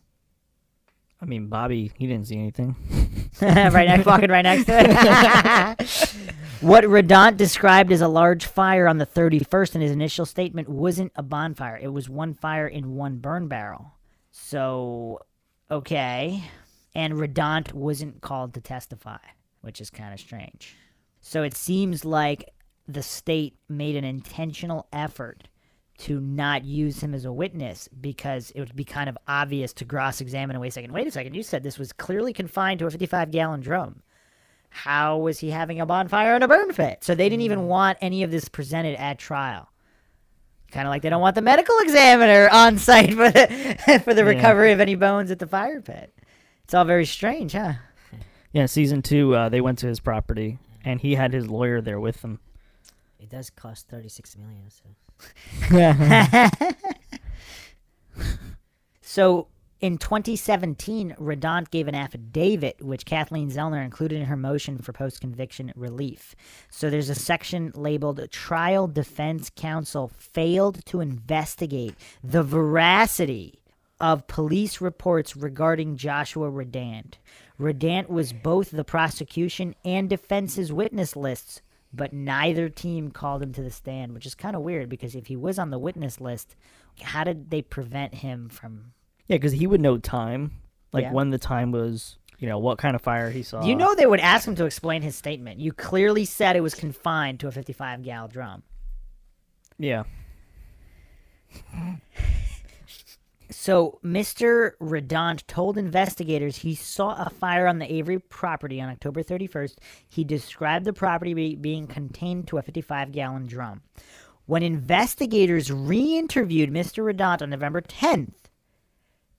I mean, Bobby, he didn't see anything. right next, walking right next to it. what Radandt described as a large fire on the 31st in his initial statement wasn't a bonfire. It was one fire in one burn barrel. So, okay. And Radandt wasn't called to testify, which is kind of strange. So it seems like the state made an intentional effort to not use him as a witness because it would be kind of obvious to cross examine and wait a second. Wait a second, you said this was clearly confined to a 55 gallon drum. How was he having a bonfire and a burn pit? So they didn't even mm. want any of this presented at trial. Kind of like they don't want the medical examiner on site for the for the Yeah. recovery of any bones at the fire pit. It's all very strange, huh? Yeah, season two, uh, they went to his property, and he had his lawyer there with him. It does cost thirty six million. So So in 2017, Radandt gave an affidavit which Kathleen Zellner included in her motion for post conviction relief. So there's a section labeled Trial Defense Counsel failed to investigate the veracity of police reports regarding Joshua Radandt. Radandt was both the prosecution and defense's witness lists, but neither team called him to the stand, which is kind of weird because if he was on the witness list, how did they prevent him from Yeah, because he would know time, like Yeah. when the time was, you know, what kind of fire he saw. You know they would ask him to explain his statement. You clearly said it was confined to a 55 gal drum. Yeah. So Mr. Radandt told investigators he saw a fire on the Avery property on October 31st. He described the property be- being contained to a 55 gallon drum. When investigators re interviewed Mr. Radandt on November 10th,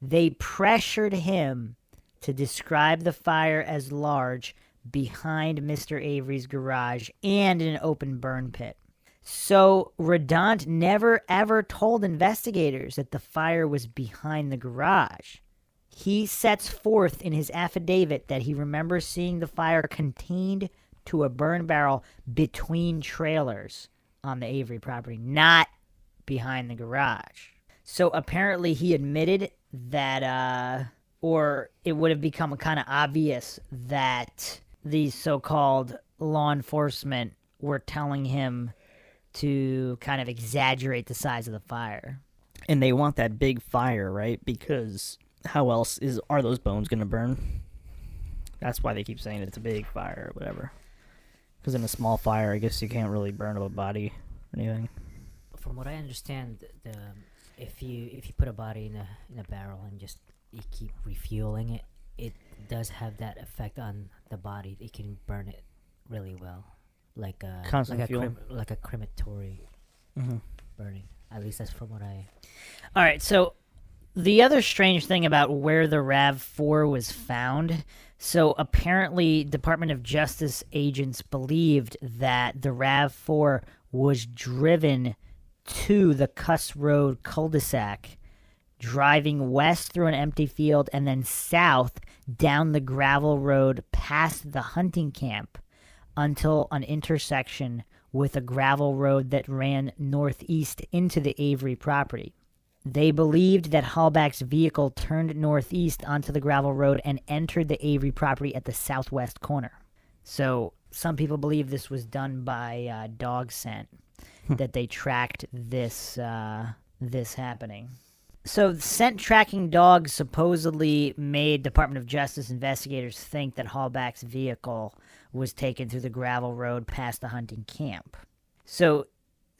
they pressured him to describe the fire as large behind Mr. Avery's garage and in an open burn pit. So Radandt never ever told investigators that the fire was behind the garage. He sets forth in his affidavit that he remembers seeing the fire contained to a burn barrel between trailers on the Avery property, not behind the garage. So apparently he admitted that, uh, or it would have become kind of obvious that these so called law enforcement were telling him to kind of exaggerate the size of the fire. And they want that big fire, right? Because how else is are those bones going to burn? That's why they keep saying it's a big fire or whatever. Because in a small fire, I guess you can't really burn up a body or anything. from what I understand, the if you if you put a body in a in a barrel and just you keep refueling it, it does have that effect on the body. It can burn it really well, like a Constant like a crem- like a crematory Mm-hmm. burning. At least that's from what I. All right, so the other strange thing about where the RAV4 was found. So apparently, Department of Justice agents believed that the RAV4 was driven to the Kuss Road cul-de-sac, driving west through an empty field and then south down the gravel road past the hunting camp until an intersection with a gravel road that ran northeast into the Avery property. They believed that Halbach's vehicle turned northeast onto the gravel road and entered the Avery property at the southwest corner. So some people believe this was done by uh, dog scent, that they tracked this uh, this happening. So scent tracking dogs supposedly made Department of Justice investigators think that Halbach's vehicle was taken through the gravel road past the hunting camp. So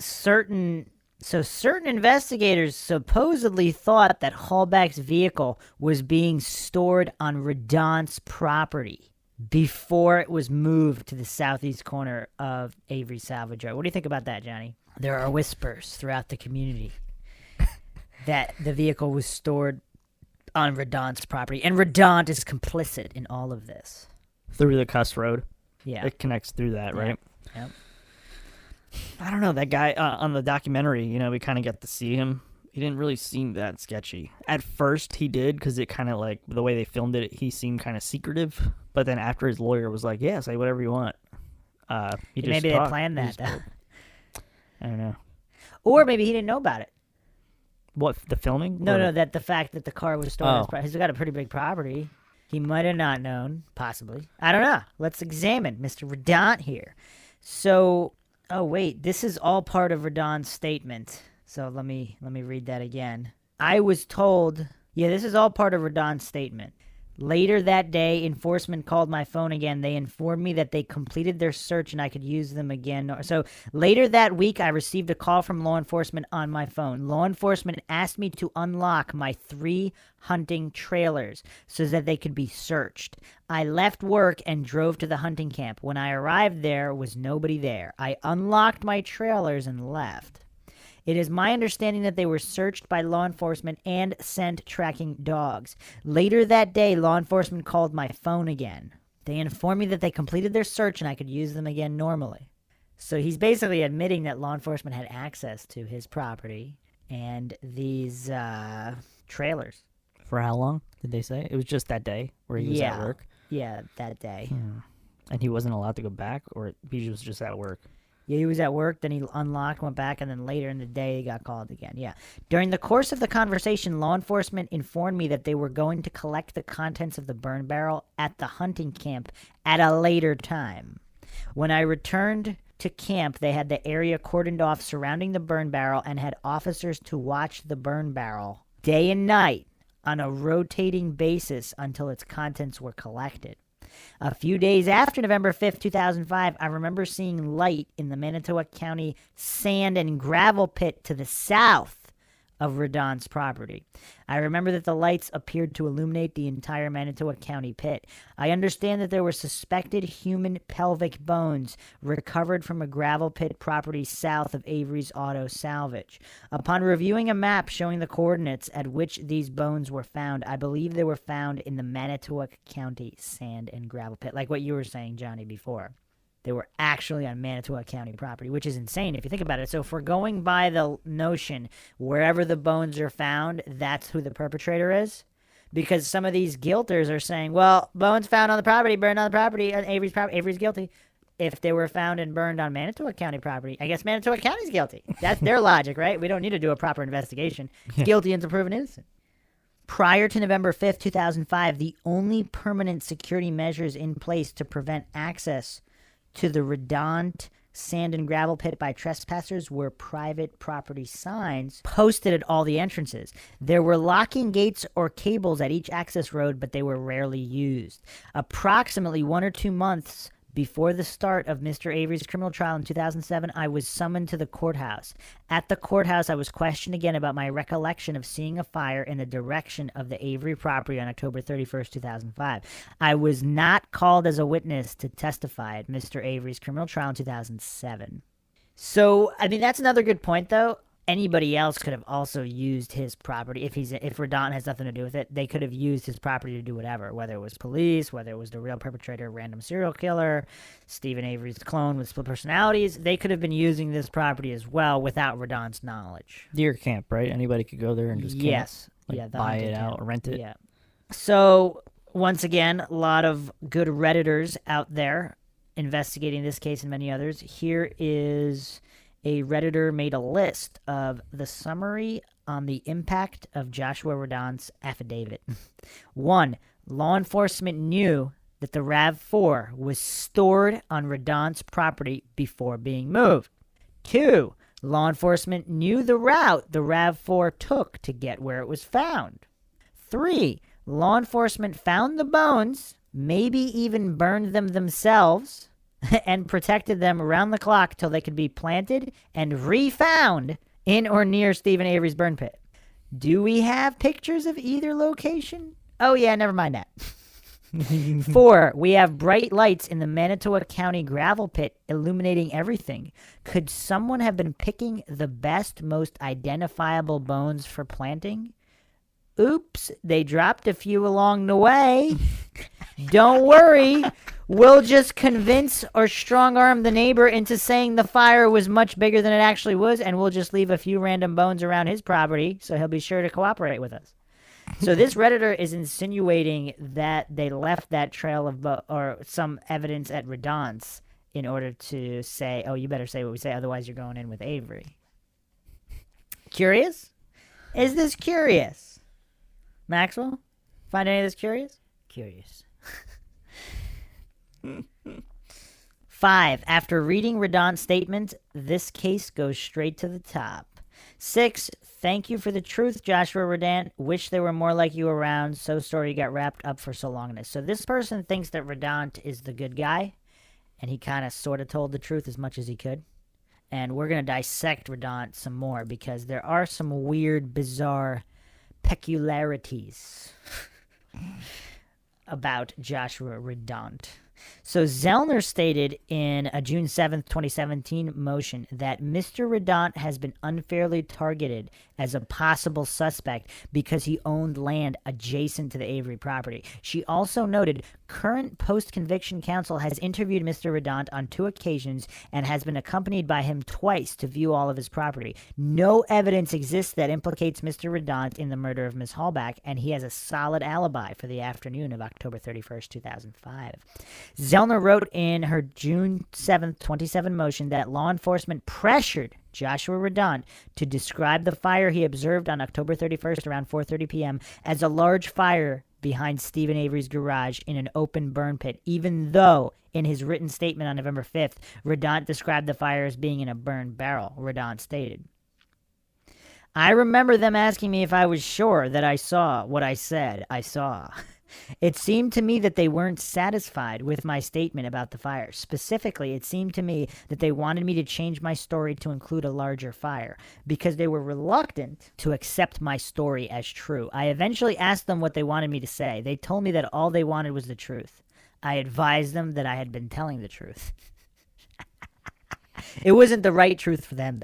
certain so certain investigators supposedly thought that Halbach's vehicle was being stored on Radandt's property before it was moved to the southeast corner of Avery Salvage Yard. What do you think about that, Johnny? There are whispers throughout the community that the vehicle was stored on Radandt's property, and Radandt is complicit in all of this. Through the Kuss Road. Yeah. It connects through that, Yeah. right? Yep. I don't know. That guy uh, on the documentary, you know, we kind of got to see him. He didn't really seem that sketchy. At first, he did because it kind of like the way they filmed it, he seemed kind of secretive. But then after his lawyer was like, "Yeah, say whatever you want," uh, he just Maybe they talked. planned that, though. I don't know Or maybe he didn't know about it. what the filming. No, Or- no, that the fact that the car was stolen. Oh. he's got a pretty big property. He might have not known, possibly. I don't know. Let's examine Mr. Radandt here. So, oh wait, this is all part of Radandt's statement. So let me let me read that again. I was told, yeah, this is all part of Radandt's statement. Later that day, enforcement called my phone again. They informed me that they completed their search and I could use them again. So later that week, I received a call from law enforcement on my phone. Law enforcement asked me to unlock my three hunting trailers so that they could be searched. I left work and drove to the hunting camp. When I arrived there was nobody there. I unlocked my trailers and left. It is my understanding that they were searched by law enforcement and sent tracking dogs. Later that day, law enforcement called my phone again. They informed me that they completed their search and I could use them again normally. So he's basically admitting that law enforcement had access to his property and these uh, trailers. For how long did they say? It was just that day where he was Yeah. at work, Yeah, that day. and he wasn't allowed to go back, or he was just at work. Yeah, he was at work, then he unlocked, went back, and then later in the day he got called again. Yeah. During the course of the conversation, law enforcement informed me that they were going to collect the contents of the burn barrel at the hunting camp at a later time. When I returned to camp, they had the area cordoned off surrounding the burn barrel and had officers to watch the burn barrel day and night on a rotating basis until its contents were collected. A few days after November 5th, 2005, I remember seeing light in the Manitowoc County sand and gravel pit to the south of Radandt's property. I remember that the lights appeared to illuminate the entire Manitowoc County pit. I understand that there were suspected human pelvic bones recovered from a gravel pit property south of Avery's Auto Salvage. Upon reviewing a map showing the coordinates at which these bones were found, I believe they were found in the Manitowoc County sand and gravel pit, like what you were saying, Johnny, before they were actually on Manitowoc County property, which is insane if you think about it. So if we're going by the notion wherever the bones are found, that's who the perpetrator is. Because some of these guilters are saying, well, bones found on the property, burned on the property, Avery's property, Avery's guilty. If they were found and burned on Manitowoc County property, I guess Manitowoc County's guilty. That's their logic, right? We don't need to do a proper investigation. Guilty until proven innocent. Prior to November 5th, 2005, the only permanent security measures in place to prevent access to the redondant sand and gravel pit by trespassers were private property signs posted at all the entrances. There were locking gates or cables at each access road, but they were rarely used. Approximately one or two months before the start of Mr. Avery's criminal trial in 2007, I was summoned to the courthouse. At the courthouse, I was questioned again about my recollection of seeing a fire in the direction of the Avery property on October 31st, 2005. I was not called as a witness to testify at Mr. Avery's criminal trial in 2007. So, I mean, that's another good point, though. Anybody else could have also used his property if he's if Radandt has nothing to do with it. They could have used his property to do whatever, whether it was police, whether it was the real perpetrator, random serial killer, Stephen Avery's clone with split personalities. They could have been using this property as well without Radandt's knowledge. Deer camp, right? Anybody could go there and just camp, yes, like, yeah, buy it out, camp. or rent it. Yeah. So once again, a lot of good redditors out there investigating this case and many others. Here is a redditor made a list of the summary on the impact of Joshua Radandt's affidavit. One, law enforcement knew that the RAV4 was stored on Radandt's property before being moved. Two, law enforcement knew the route the RAV4 took to get where it was found. Three, law enforcement found the bones, maybe even burned them themselves, and protected them around the clock till they could be planted and refound in or near Stephen Avery's burn pit. Do we have pictures of either location? Oh, yeah, never mind that. Four, we have bright lights in the Manitowoc County gravel pit illuminating everything. Could someone have been picking the best, most identifiable bones for planting? Oops, they dropped a few along the way. Don't worry. We'll just convince or strong arm the neighbor into saying the fire was much bigger than it actually was, and we'll just leave a few random bones around his property so he'll be sure to cooperate with us. So this redditor is insinuating that they left that trail of bo- or some evidence at Radandt's in order to say, "Oh, you better say what we say, otherwise you're going in with Avery." Curious? Is this curious? Maxwell, find any of this curious? Curious. Five, after reading Radandt's statement, this case goes straight to the top. Six, thank you for the truth, Joshua Radandt. Wish there were more like you around. So sorry you got wrapped up for so long in this. So this person thinks that Radandt is the good guy, and he kind of sort of told the truth as much as he could. And we're going to dissect Radandt some more because there are some weird, bizarre peculiarities about Joshua Radandt. So Zellner stated in a June 7th, 2017 motion that Mr. Radandt has been unfairly targeted as a possible suspect because he owned land adjacent to the Avery property. She also noted current post conviction counsel has interviewed Mr. Radandt on two occasions and has been accompanied by him twice to view all of his property. No evidence exists that implicates Mr. Radandt in the murder of Miss Halbach, and he has a solid alibi for the afternoon of October 31st, 2005. Zellner wrote in her June 7, 27 motion that law enforcement pressured Joshua Radandt to describe the fire he observed on October 31st around 4:30 p.m. as a large fire behind Stephen Avery's garage in an open burn pit, even though in his written statement on November 5th, Radandt described the fire as being in a burned barrel, Radandt stated. I remember them asking me if I was sure that I saw what I said I saw. It seemed to me that they weren't satisfied with my statement about the fire. Specifically, it seemed to me that they wanted me to change my story to include a larger fire because they were reluctant to accept my story as true. I eventually asked them what they wanted me to say. They told me that all they wanted was the truth. I advised them that I had been telling the truth. it wasn't the right truth for them.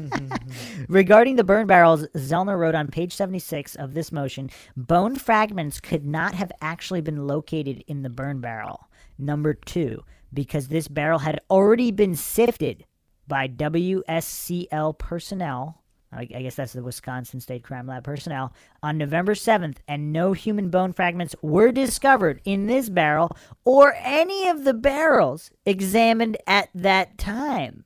Regarding the burn barrels, Zellner wrote on page 76 of this motion bone fragments could not have actually been located in the burn barrel. Number two, because this barrel had already been sifted by WSCL personnel. I guess that's the Wisconsin State Crime Lab personnel on November 7th, and no human bone fragments were discovered in this barrel or any of the barrels examined at that time.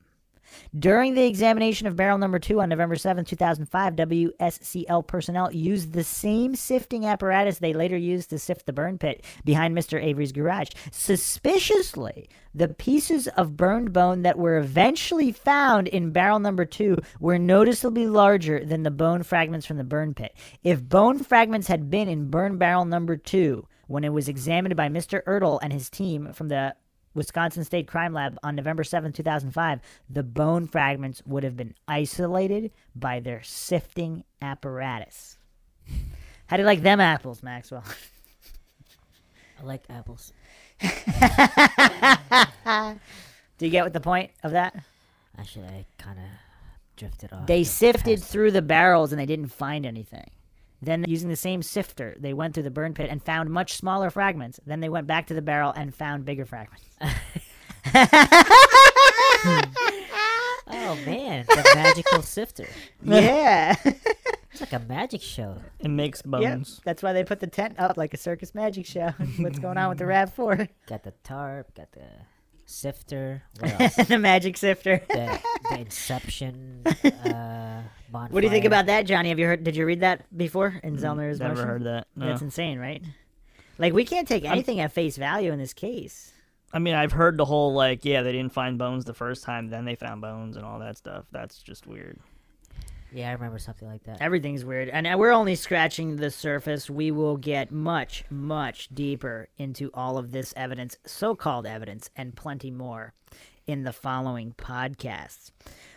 During the examination of barrel number two on November 7, 2005, WSCL personnel used the same sifting apparatus they later used to sift the burn pit behind Mr. Avery's garage. Suspiciously, the pieces of burned bone that were eventually found in barrel number two were noticeably larger than the bone fragments from the burn pit. If bone fragments had been in burn barrel number two, when it was examined by Mr. Ertl and his team from the Wisconsin State Crime Lab on November 7, 2005, the bone fragments would have been isolated by their sifting apparatus. How do you like them apples, Maxwell? I like apples. do you get what the point of that? Actually, I kind of drifted off. They sifted past- through the barrels and they didn't find anything. Then, using the same sifter, they went through the burn pit and found much smaller fragments. Then they went back to the barrel and found bigger fragments. Oh man, the magical sifter. yeah. It's like a magic show. It makes Yeah, bones. that's why they put the tent up like a circus magic show. What's going on with the mm. Rav Four Got the tarp, got the sifter. What else? the magic sifter? the, the Inception uh, bonfire. What do you think about that, Johnny? Have you heard? Did you read that before in Zellner's Never motion? heard that. No. That's insane, right? Like we can't take anything at face value in this case. I mean, I've heard the whole like, yeah, they didn't find bones the first time, then they found bones and all that stuff. That's just weird. Yeah, I remember something like that. Everything's weird, and uh, we're only scratching the surface. We will get much, much deeper into all of this evidence, so-called evidence, and plenty more in the following podcasts.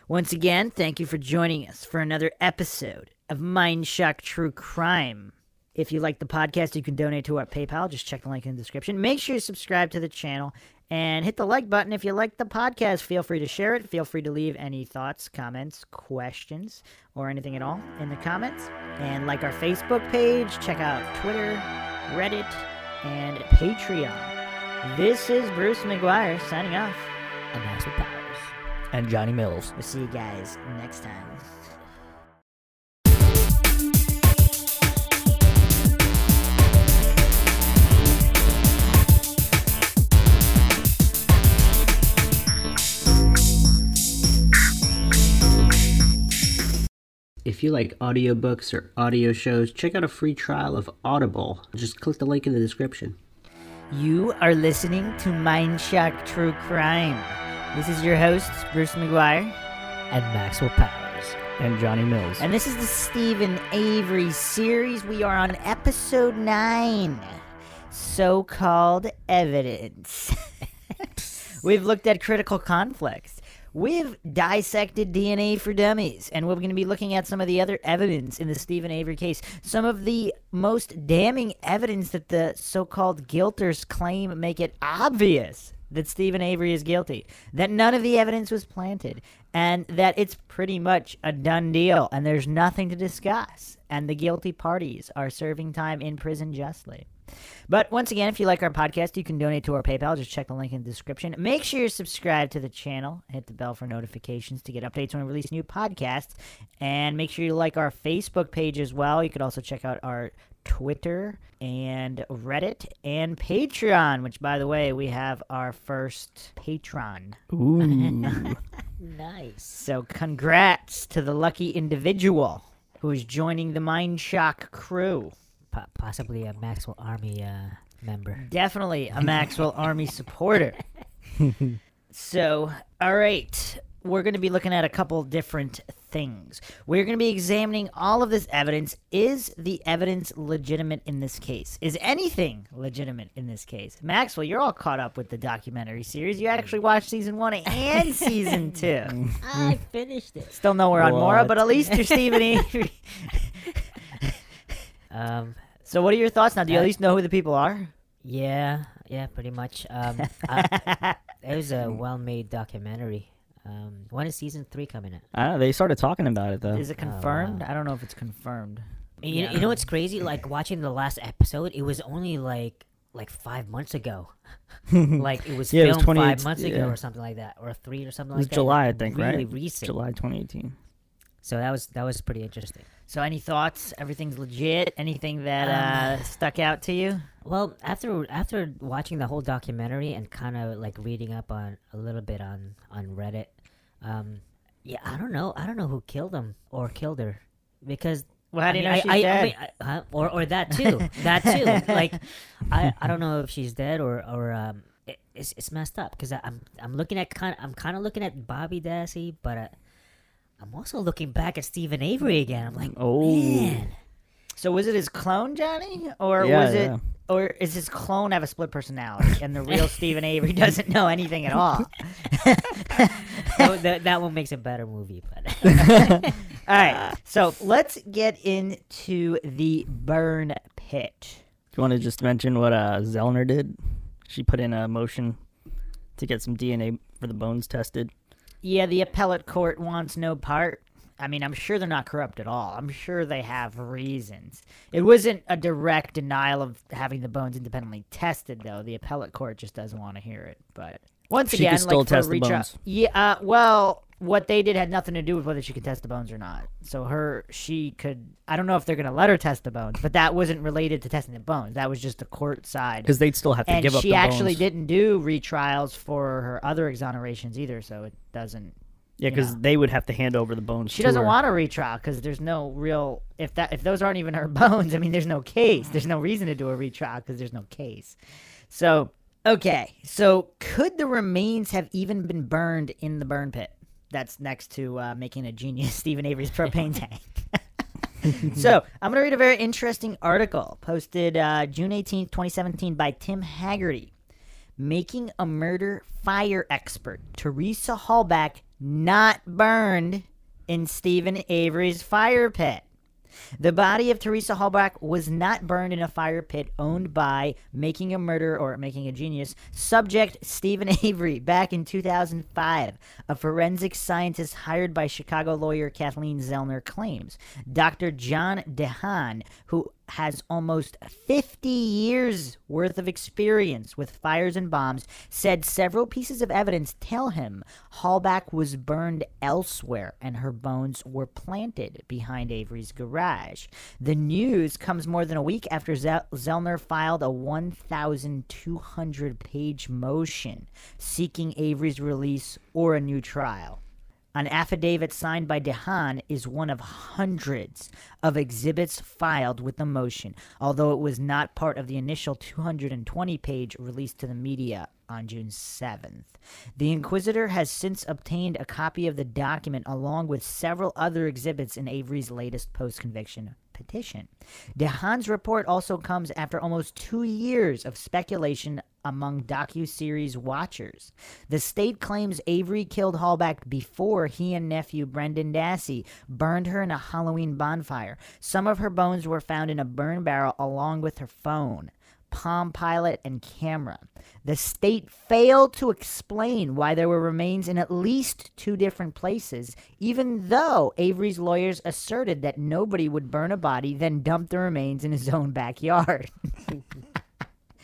Once again, thank you for joining us for another episode of Mind Shock True Crime. If you like the podcast, you can donate to our PayPal. Just check the link in the description. Make sure you subscribe to the channel and hit the like button if you like the podcast. Feel free to share it. Feel free to leave any thoughts, comments, questions, or anything at all in the comments. And like our Facebook page, check out Twitter, Reddit, and Patreon. This is Bruce McGuire signing off. And that's powers. And Johnny Mills. We'll see you guys next time. If you like audiobooks or audio shows, check out a free trial of Audible. Just click the link in the description. You are listening to Mind Shock True Crime. This is your host, Bruce McGuire, And Maxwell Powers. And Johnny Mills. and this is the Stephen Avery series. We are on episode 9 So Called Evidence. We've looked at critical conflicts. We've dissected DNA for dummies, and we're going to be looking at some of the other evidence in the Stephen Avery case. Some of the most damning evidence that the so called guilters claim make it obvious that Stephen Avery is guilty, that none of the evidence was planted, and that it's pretty much a done deal, and there's nothing to discuss, and the guilty parties are serving time in prison justly. But once again, if you like our podcast, you can donate to our PayPal. Just check the link in the description. Make sure you're subscribed to the channel. Hit the bell for notifications to get updates when we release new podcasts. And make sure you like our Facebook page as well. You could also check out our Twitter and Reddit and Patreon, which, by the way, we have our first patron. Ooh. Nice. So, congrats to the lucky individual who is joining the Mind Shock crew. Po- possibly a Maxwell Army uh, member. Definitely a Maxwell Army supporter. so, all right, we're going to be looking at a couple different things. We're going to be examining all of this evidence. Is the evidence legitimate in this case? Is anything legitimate in this case? Maxwell, you're all caught up with the documentary series. You actually watched season one and season two. I finished it. Still nowhere on Mora, but at least you're Stephen Avery. Um, So, what are your thoughts now? Do you at least know who the people are? yeah, yeah, pretty much. Um, I, it was a well-made documentary. Um, when is season three coming out? Ah, they started talking about it though. Is it Oh, wow. confirmed? I don't know if it's confirmed. And You, Yeah. you know what's crazy? Like watching the last episode, it was only like like five months ago. like it was Yeah, it was filmed five months ago yeah. or something like that, or three or something It was like that. July, I think, really right? recent. July 2018. So that was that was pretty interesting. So, any thoughts? Everything's legit. Anything that Um, uh, stuck out to you? Well, after after watching the whole documentary and kind of like reading up on a little bit on on Reddit, um, yeah, I don't know, I don't know who killed him or killed her because Well, how do you mean, know I, she's I, dead? I mean, huh? or or that too, that too. Like, I, I don't know if she's dead or or um, it, it's it's messed up because I'm I'm looking at kind I'm kind of looking at Bobby Dassey, but uh, I'm also looking back at Stephen Avery again. I'm like, Oh. man, so, was it his clone, Johnny, or Yeah, was it, yeah. or is his clone have a split personality, and the real Stephen Avery doesn't know anything at all? that, that, that one makes a better movie, but. All right, so let's get into the burn pit. Do you want to just mention what uh, Zellner did? She put in a motion to get some DNA for the bones tested. Yeah, the appellate court wants no part. I mean, I'm sure they're not corrupt at all. I'm sure they have reasons. It wasn't a direct denial of having the bones independently tested, though. The appellate court just doesn't want to hear it. But once She again, like for retrial- bones. Yeah, uh, well, what they did had nothing to do with whether she could test the bones or not. So her, she could. I don't know if they're gonna let her test the bones, but that wasn't related to testing the bones. That was just the court side. Because they'd still have to And give up she the actually bones. didn't do retrials for her other exonerations either, so it doesn't Yeah, because they would have to hand over the bones. she doesn't her. want a retrial because there's no real if that if those aren't even her bones. I mean, there's no case. There's no reason to do a retrial because there's no case. So okay, so could the remains have even been burned in the burn pit? That's next to uh, making a genius Stephen Avery's propane tank. so I'm gonna read a very interesting article posted uh, June 18th, 2017, by Tim Haggerty making a murder fire expert, Teresa Halbach, not burned in Stephen Avery's fire pit. The body of Teresa Halbach was not burned in a fire pit owned by Making a Murder or Making a Genius subject Stephen Avery back in 2005. A forensic scientist hired by Chicago lawyer Kathleen Zellner claims. Dr. John DeHaan, who has almost 50 years worth of experience with fires and bombs, said several pieces of evidence tell him Halbach was burned elsewhere and her bones were planted behind Avery's garage. The news comes more than a week after Zel- Zellner filed a 1,200 page motion seeking Avery's release or a new trial. An affidavit signed by DeHaan is one of hundreds of exhibits filed with the motion, although it was not part of the initial 220 page released to the media on June 7th. The Inquisitr has since obtained a copy of the document along with several other exhibits in Avery's latest post conviction petition. DeHaan's report also comes after almost two years of speculation among docu-series watchers. The state claims Avery killed Halbach before he and nephew Brendan Dassey burned her in a Halloween bonfire. Some of her bones were found in a burn barrel along with her phone. Palm Pilot, and camera. The state failed to explain why there were remains in at least two different places, even though Avery's lawyers asserted that nobody would burn a body, then dump the remains in his own backyard.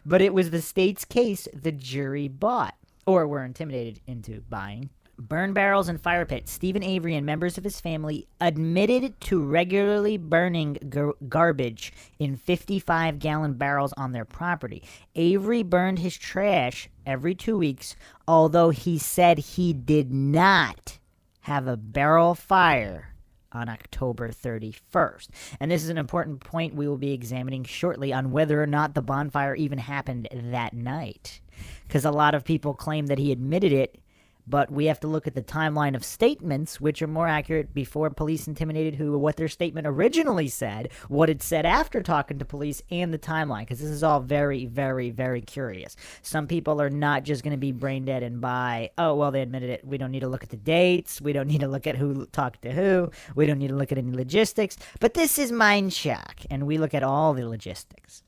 but it was the state's case the jury bought, or were intimidated into buying. Burn barrels and fire pits. Stephen Avery and members of his family admitted to regularly burning gar- garbage in 55 gallon barrels on their property. Avery burned his trash every two weeks, although he said he did not have a barrel fire on October 31st. And this is an important point we will be examining shortly on whether or not the bonfire even happened that night. Because a lot of people claim that he admitted it but we have to look at the timeline of statements, which are more accurate before police intimidated who, what their statement originally said, what it said after talking to police, and the timeline, because this is all very, very, very curious. Some people are not just going to be brain dead and by, oh, well, they admitted it. We don't need to look at the dates. We don't need to look at who talked to who. We don't need to look at any logistics. But this is mind shock, and we look at all the logistics.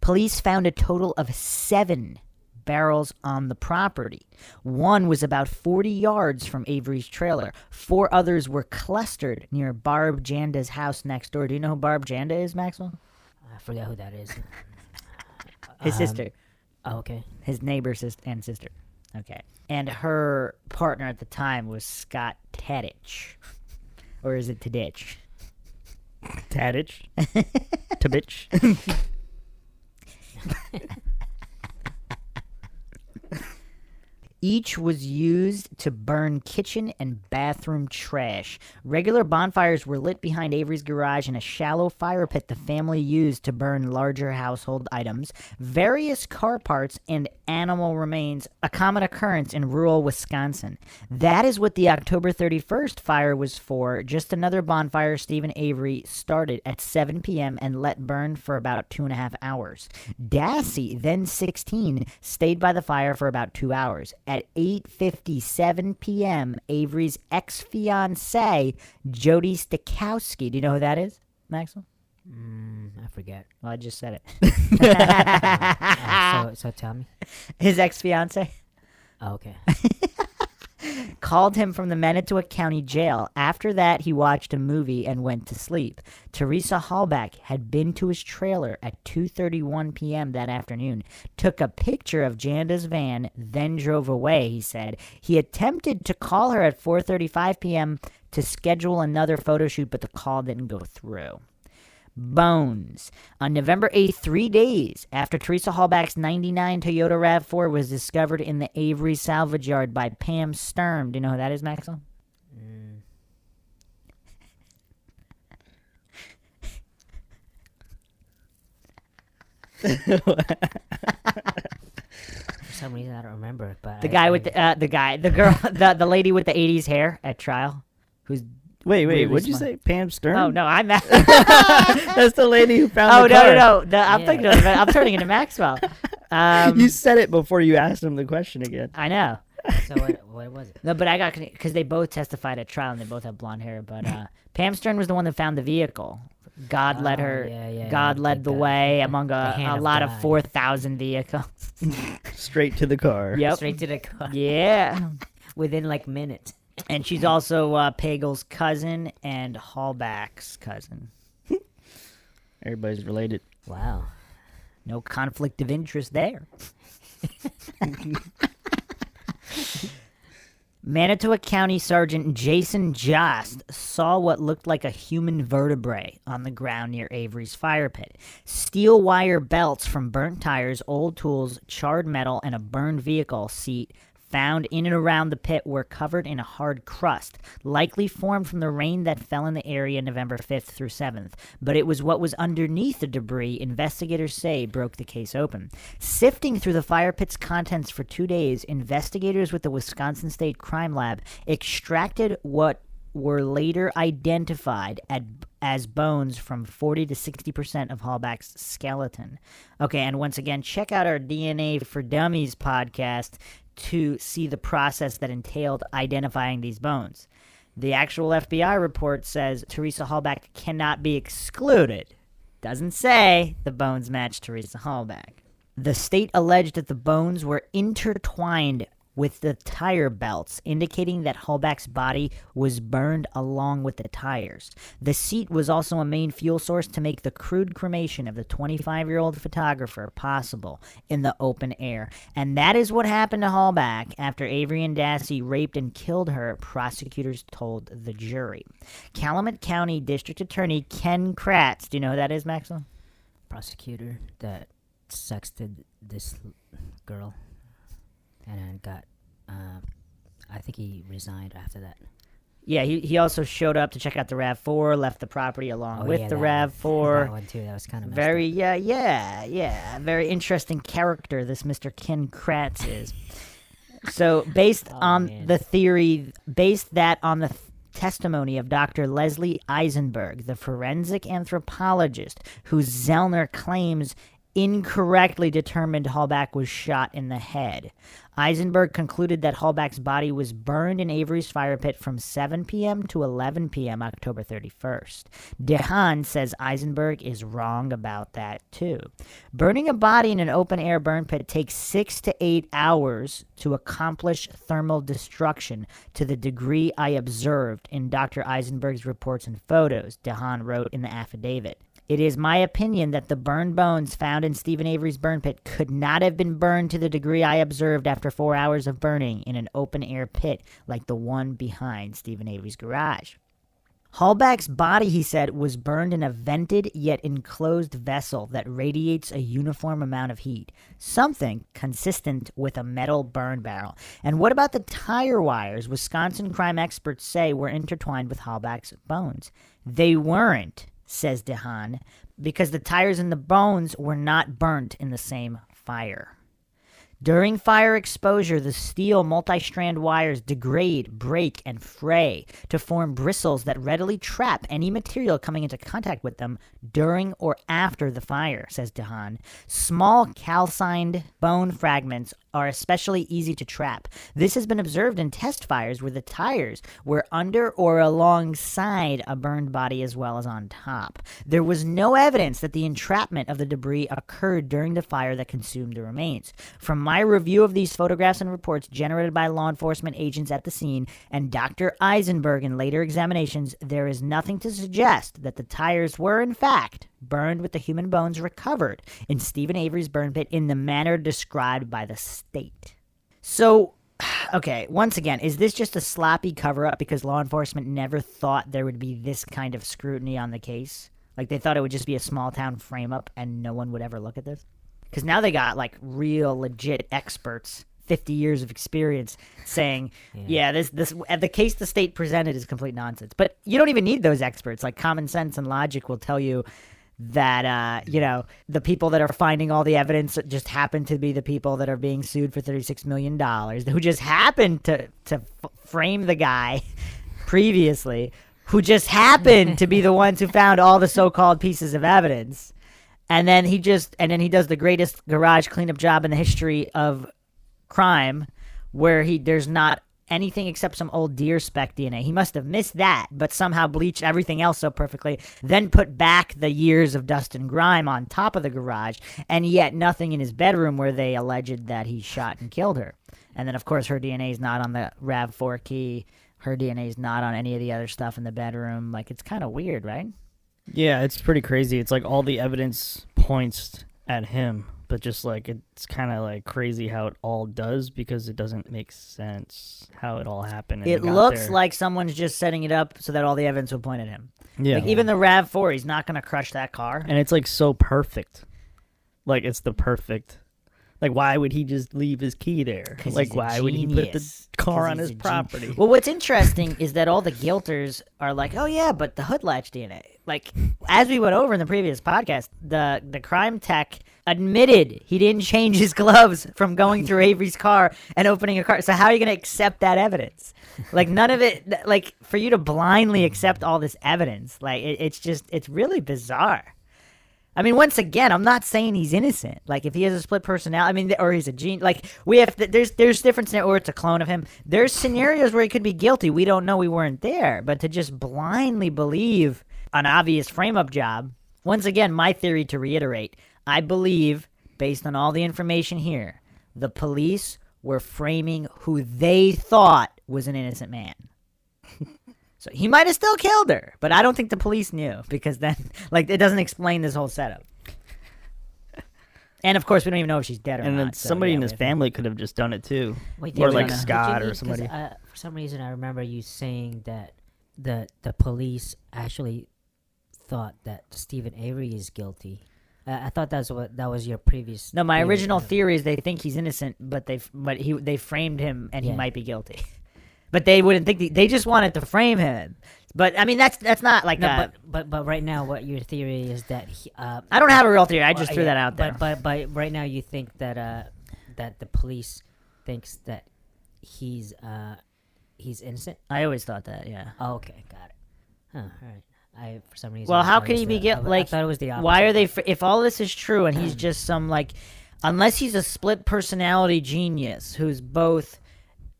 Police found a total of seven barrels on the property. One was about 40 yards from Avery's trailer. Four others were clustered near Barb Janda's house next door. Do you know who Barb Janda is, Maxwell? I forget who that is. His Um, sister. Oh, okay. His neighbor sis- and sister. Okay. And her partner at the time was Scott Tadych. Or is it Tadych? Tadych. Tabitch. Each was used to burn kitchen and bathroom trash. Regular bonfires were lit behind Avery's garage in a shallow fire pit the family used to burn larger household items, various car parts, and animal remains, a common occurrence in rural Wisconsin. That is what the October 31st fire was for, just another bonfire Stephen Avery started at 7 p.m. and let burn for about two and a half hours. Dassey, then 16, stayed by the fire for about two hours. 8:57 p.m., Avery's ex-fiancee, Jodi Stachowski, do you know who that is, Maxwell? Mm, I forget. Well, I just said it. Uh, so, so tell me. His ex-fiancee Oh, okay. called him from the Manitowoc County Jail. After that, he watched a movie and went to sleep. Teresa Halbach had been to his trailer at 2:31 p.m. that afternoon, took a picture of Janda's van, then drove away, he said. He attempted to call her at 4:35 p.m. to schedule another photo shoot, but the call didn't go through. Bones. On November 8th, three days after Teresa Halbach's 99 Toyota RAV4 was discovered in the Avery salvage yard by Pam Sturm. Do you know who that is, Maxwell? For some reason, I don't remember. But The I- guy I- with the, uh, the guy, the girl, the, the lady with the 80s hair at trial. Who's, Wait, wait, Really what'd you say? Pam Stern? oh no, I'm, oh, That's the lady who found no, the no, car. no, the, I'm Yeah. thinking of, I'm turning into Maxwell. Um, you said it before you asked him the question again. I know. So what, what was it? No, but I got because they both testified at trial and they both have blonde hair. But uh, Pam Stern was the one that found the vehicle. God led Oh, her. yeah, yeah, God led the the- way the- among a, a of lot of four thousand vehicles. Straight to the car. yep. Straight to the car. Yeah. Within like minutes. And she's also uh, Pagel's cousin and Halbach's cousin. Everybody's related. Wow. No conflict of interest there. Manitowoc County Sergeant Jason Jost saw what looked like a human vertebrae on the ground near Avery's fire pit. Steel wire belts from burnt tires, old tools, charred metal, and a burned vehicle seat found in and around the pit were covered in a hard crust, likely formed from the rain that fell in the area November 5th through 7th. But it was what was underneath the debris investigators say broke the case open. Sifting through the fire pit's contents for two days, investigators with the Wisconsin State Crime Lab extracted what were later identified at, as bones from 40 to 60% of Halbach's skeleton. Okay, and once again, check out our DNA for Dummies podcast to see the process that entailed identifying these bones. The actual FBI report says Teresa Halbach cannot be excluded. Doesn't say the bones match Teresa Halbach. The state alleged that the bones were intertwined with the tire belts, indicating that Halbach's body was burned along with the tires. The seat was also a main fuel source to make the crude cremation of the 25 year old photographer possible in the open air. And that is what happened to Halbach after Avery and Dassey raped and killed her, prosecutors told the jury. Calumet County District Attorney Ken Kratz, do you know who that is, Maxwell? Prosecutor that sexted this girl, and got. Uh, I think he resigned after that. Yeah, he, he also showed up to check out the RAV4, left the property along Oh, with yeah, the RAV4. That one too. That was kind of Very, yeah, yeah, yeah. Very interesting character this Mr. Ken Kratz is. so, based Oh, on man. the theory, based that on the th- testimony of Dr. Leslie Eisenberg, the forensic anthropologist who Zellner claims incorrectly determined Halbach was shot in the head. Eisenberg concluded that Halbach's body was burned in Avery's fire pit from 7 p.m. to 11 p.m. October 31st. DeHaan says Eisenberg is wrong about that too. Burning a body in an open air burn pit takes six to eight hours to accomplish thermal destruction to the degree I observed in Dr. Eisenberg's reports and photos, DeHaan wrote in the affidavit. It is my opinion that the burned bones found in Stephen Avery's burn pit could not have been burned to the degree I observed after four hours of burning in an open air pit like the one behind Stephen Avery's garage. Halbach's body, he said, was burned in a vented yet enclosed vessel that radiates a uniform amount of heat, something consistent with a metal burn barrel. And what about the tire wires Wisconsin crime experts say were intertwined with Halbach's bones? They weren't, says DeHaan, because the tires and the bones were not burnt in the same fire. During fire exposure, the steel multi strand wires degrade, break, and fray to form bristles that readily trap any material coming into contact with them during or after the fire, says DeHaan. Small calcined bone fragments are especially easy to trap. This has been observed in test fires where the tires were under or alongside a burned body as well as on top. There was no evidence that the entrapment of the debris occurred during the fire that consumed the remains. From my review of these photographs and reports generated by law enforcement agents at the scene and Dr. Eisenberg in later examinations, there is nothing to suggest that the tires were, in fact, burned with the human bones recovered in Stephen Avery's burn pit in the manner described by the state. So, okay, once again, is this just a sloppy cover up because law enforcement never thought there would be this kind of scrutiny on the case? Like they thought it would just be a small town frame up and no one would ever look at this? Because now they got like real legit experts. 50 years of experience saying, yeah. this this uh, the case the state presented is complete nonsense. But you don't even need those experts. Like common sense and logic will tell you that uh, you know the people that are finding all the evidence just happen to be the people that are being sued for 36 million dollars who just happened to to f- frame the guy previously who just happened to be the ones who found all the so-called pieces of evidence and then he just and then he does the greatest garage cleanup job in the history of crime where he there's not anything except some old deer spec DNA. He must have missed that, but somehow bleached everything else so perfectly, then put back the years of dust and grime on top of the garage, and yet nothing in his bedroom where they alleged that he shot and killed her. And then of course her DNA is not on the RAV4 key. Her DNA is not on any of the other stuff in the bedroom. Like it's kind of weird, right? Yeah, it's pretty crazy. It's like all the evidence points at him, but just like it's kind of like crazy how it all does because it doesn't make sense how it all happened. and It got looks there. like someone's just setting it up so that all the evidence will point at him. yeah, Like even the RAV4, he's not going to crush that car. and it's like so perfect. Like it's the perfect Like, why would he just leave his key there? Like, why would he put the car on his property? Well, what's interesting is that all the guilters are like, "Oh yeah, but the hood latch DNA." Like, as we went over in the previous podcast, the the crime tech admitted he didn't change his gloves from going through Avery's car and opening a car. So how are you going to accept that evidence? Like none of it. Like for you to blindly accept all this evidence, like it, it's just it's really bizarre. I mean, once again, I'm not saying he's innocent. Like, if he has a split personality, I mean, or he's a gene. Like, we have there's there's different scenarios, or it's a clone of him. There's scenarios where he could be guilty. We don't know. We weren't there. But to just blindly believe an obvious frame up job. Once again, my theory to reiterate, I believe, based on all the information here, the police were framing who they thought was an innocent man. So he might have still killed her, but I don't think the police knew because then, like, it doesn't explain this whole setup. And of course, we don't even know if she's dead or and not. And then so, somebody yeah, in his family could have just done it too. Wait, Or like you- did you Scott or somebody. Uh, for some reason, I remember you saying that the the police actually thought that Stephen Avery is guilty. Uh, I thought that's what that was your previous. No, my theory. original theory is they think he's innocent, but they but he they framed him and he might be guilty. but they wouldn't think they just wanted to frame him. But I mean, that's that's not like No, a- but but but right now, what your theory is that he, uh, I don't have a real theory. I just well, threw yeah, that out there. But, but but right now, you think that uh that the police thinks that he's uh he's innocent. I always thought that. Yeah. Oh, okay, got it. Huh, all right. I for some reason. Well, how could he be the- guilty? I- I Like, thought it was the opposite. why are they? If all this is true, and he's just some like, unless he's a split personality genius who's both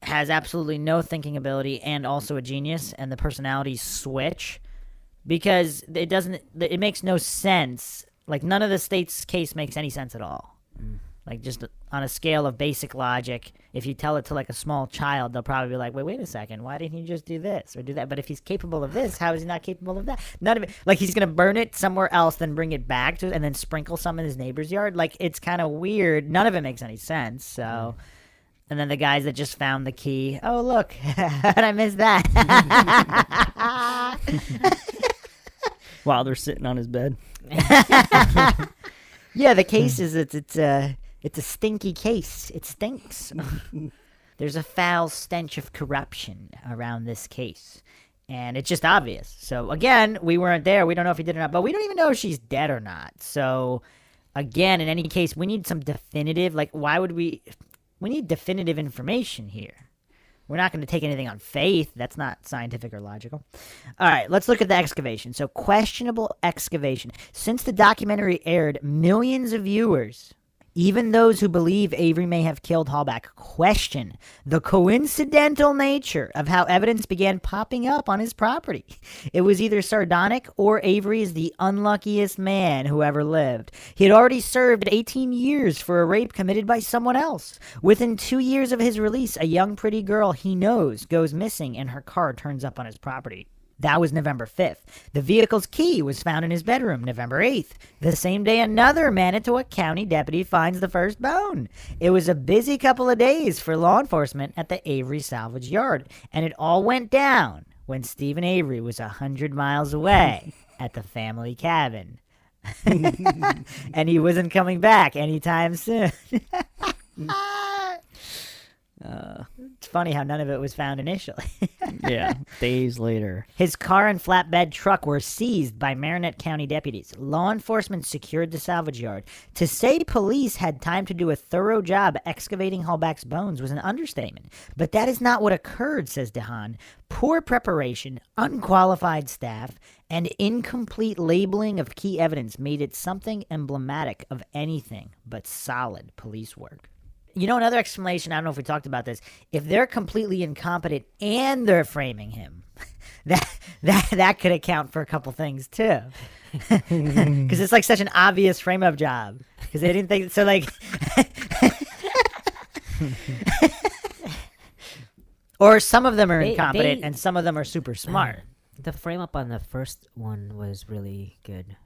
has absolutely no thinking ability and also a genius, and the personalities switch, because it doesn't. It makes no sense. Like none of the state's case makes any sense at all. Mm. Like just on a scale of basic logic, if you tell it to like a small child, they'll probably be like, "Wait, wait a second, why didn't he just do this or do that?" But if he's capable of this, how is he not capable of that? None of it. Like he's gonna burn it somewhere else, then bring it back to, and then sprinkle some in his neighbor's yard. Like it's kind of weird. None of it makes any sense. So, mm. And then the guys that just found the key. Oh look, did I missed that? While they're sitting on his bed. Yeah, the case is it's it's a it's a stinky case. It stinks. There's a foul stench of corruption around this case. And it's just obvious. So again, we weren't there. We don't know if he did or not, but we don't even know if she's dead or not. So again, in any case, we need some definitive like why would we we need definitive information here. We're not going to take anything on faith. That's not scientific or logical. All right, let's look at the excavation. So, questionable excavation. Since the documentary aired, millions of viewers, even those who believe Avery may have killed Halbach, question the coincidental nature of how evidence began popping up on his property. It was either sardonic or Avery is the unluckiest man who ever lived. He had already served 18 years for a rape committed by someone else. Within two years of his release, a young pretty girl he knows goes missing and her car turns up on his property. That was November 5th. The vehicle's key was found in his bedroom November 8th. The same day, another Manitowoc County deputy finds the first bone. It was a busy couple of days for law enforcement at the Avery salvage yard, and it all went down when Stephen Avery was a 100 miles away at the family cabin. and he wasn't coming back anytime soon. Uh, it's funny how none of it was found initially. Yeah. Days later. His car and flatbed truck were seized by Marinette County deputies. Law enforcement secured the salvage yard. To say police had time to do a thorough job excavating Halbach's bones was an understatement. But that is not what occurred, says DeHaan. Poor preparation, unqualified staff, and incomplete labeling of key evidence made it something emblematic of anything but solid police work. You know, another explanation, I don't know if we talked about this. If they're completely incompetent and they're framing him, that that that could account for a couple things too. Because it's like such an obvious frame up job. Because they didn't think so. Like, or some of them are They- incompetent they- and some of them are super smart. The frame up on the first one was really good.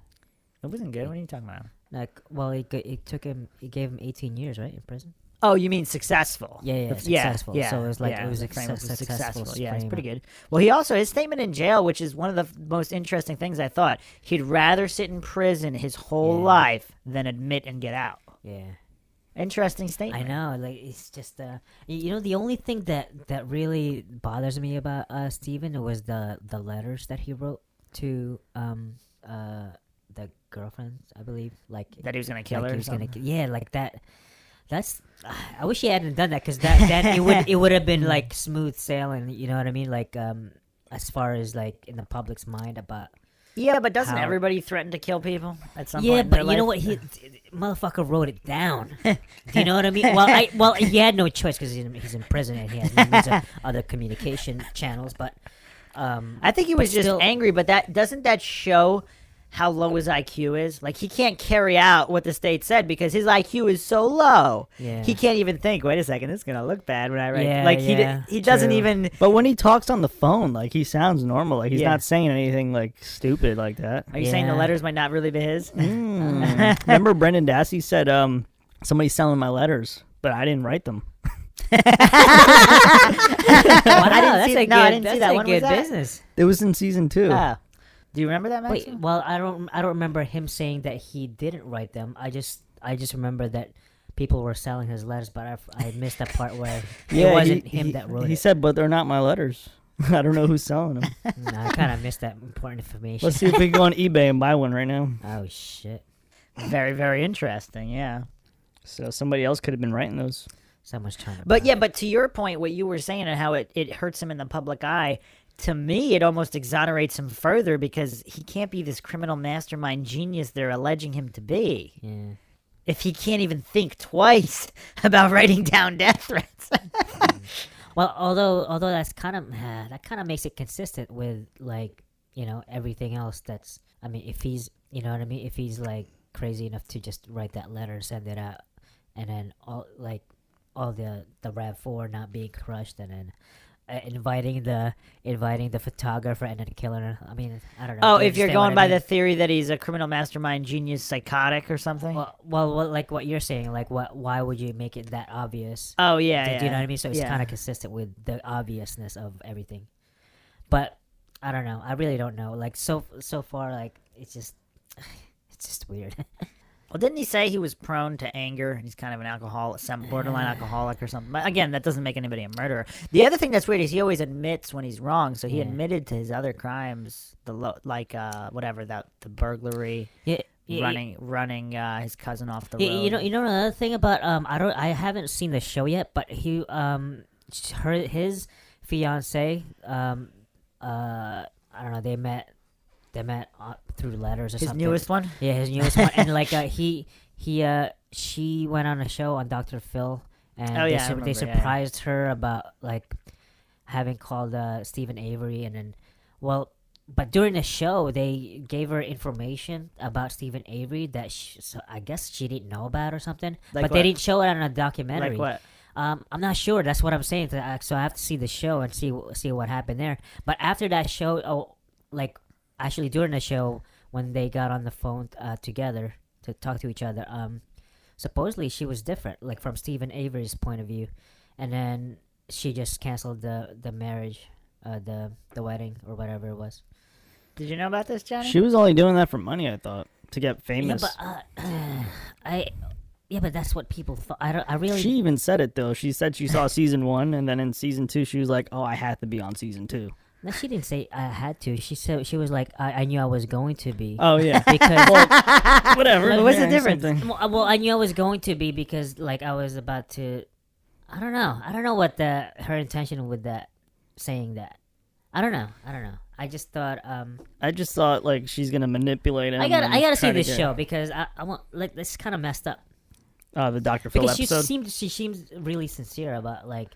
It wasn't good. What are you talking about? Like, well, it, it took him, it gave him 18 years, right, in prison. Oh, you mean successful? Yeah, yeah, The- successful. Yeah, So it was like- yeah, it was the a frame suc- was successful Yeah, it's pretty good. Well, he also his statement in jail, which is one of the most interesting things I thought. He'd rather sit in prison his whole Yeah. life than admit and get out. Yeah. Interesting statement. I know, like it's just uh, you know, the only thing that that really bothers me about uh Steven was the the letters that he wrote to um uh the girlfriends, I believe, like That he was gonna kill like her. he was gonna, yeah, like that. That's. I wish he hadn't done that because that then it would it would have been like smooth sailing. You know what I mean? Like um, as far as like in the public's mind about. Yeah, but doesn't How- everybody threaten to kill people at some Yeah, point? in but you know what? He motherfucker wrote it down. Do you know what I mean? Well, I well he had no choice because he's in, he's in prison and he has no means of other communication channels. But um, I think he was just still- angry, but that doesn't that show how low his IQ is? Like he can't carry out what the state said because his IQ is so low. Yeah. He can't even think. Wait a second, this is gonna look bad when I write. Yeah, like he di- yeah, he doesn't true. even. But when he talks on the phone, like he sounds normal. Like he's Yeah. not saying anything like stupid like that. Are you saying the letters might not really be his? Mm. Remember Brendan Dassey said, um, somebody's selling my letters, but I didn't write them. wow, didn't that's see- a no, I didn't see that. a When was good that? business. It was in season two. Oh. Do you remember that, Max? Wait, well, I don't I don't remember him saying that he didn't write them. I just I just remember that people were selling his letters, but I, I missed that part where it wasn't he, him he- that wrote He it. said, but they're not my letters. I don't know who's selling them. No, I kind of missed that important information. Let's see if we can go on eBay and buy one right now. oh shit! Very, very interesting. Yeah. So somebody else could have been writing those. Someone's trying to. But buy yeah, it. but to your point, what you were saying and how it, it hurts him in the public eye, to me, it almost exonerates him further because he can't be this criminal mastermind genius they're alleging him to be. yeah. If he can't even think twice about writing down death threats. Well, although although that's kind of uh, that kind of makes it consistent with like you know everything else. That's I mean, if he's you know what I mean, if he's like crazy enough to just write that letter, and send it out, and then all like all the the Rav Four not being crushed, and then. Uh, inviting the inviting the photographer and then killer. I mean, I don't know. oh, Do you if you're going what I by mean? the theory that he's a criminal mastermind genius psychotic or something. well, well, well, like what you're saying, like what? Why would you make it that obvious? oh, yeah. Do, yeah. you know what I mean? So it's Yeah. kind of consistent with the obviousness of everything. But I don't know. I really don't know. Like so so far, like it's just it's just weird. Well, didn't he say he was prone to anger? He's kind of an alcoholic, some borderline alcoholic or something. But again, that doesn't make anybody a murderer. The other thing that's weird is he always admits when he's wrong. So he Yeah. admitted to his other crimes, the lo- like uh, whatever that the burglary, yeah, yeah, running running uh, his cousin off the yeah, road. you know, you know another thing about um, I don't, I haven't seen the show yet, but he um, her his fiance um, uh, I don't know, they met, they met uh, through letters or his something. His newest one. Yeah, his newest one, and like uh, he he uh she went on a show on Dr. Phil, and Oh, they, yeah, I sur- remember, they yeah, yeah. surprised her about like having called uh, Stephen Avery, and then well, but during the show they gave her information about Stephen Avery that she, so I guess she didn't know about or something, Like but what? they didn't show it on a documentary. Like what? Um, I'm not sure. That's what I'm saying. So I- So I have to see the show and see see what happened there. But after that show, oh, like actually during the show when they got on the phone uh, together to talk to each other, um, supposedly she was different, like from Stephen Avery's point of view, and then she just canceled the the marriage, uh, the the wedding or whatever it was. Did you know about this, Johnny? She was only doing that for money, I thought, to get famous. Yeah, but uh, I. Yeah, but that's what people thought. I don't. I really. She even said it though. She said she saw season one, and then in season two, she was like, "Oh, I have to be on season two. No, she didn't say I had to. She said she was like I, I knew I was going to be. Oh yeah, because whatever. What's the difference? well, well, I knew I was going to be because like I was about to. I don't know. I don't know what the her intention with that saying that. I don't know. I don't know. I just thought um I just thought like she's gonna manipulate him. I got to I got to see this show because I I want like this kind of messed up Uh, the Dr. Phil because she seemed she seems really sincere about like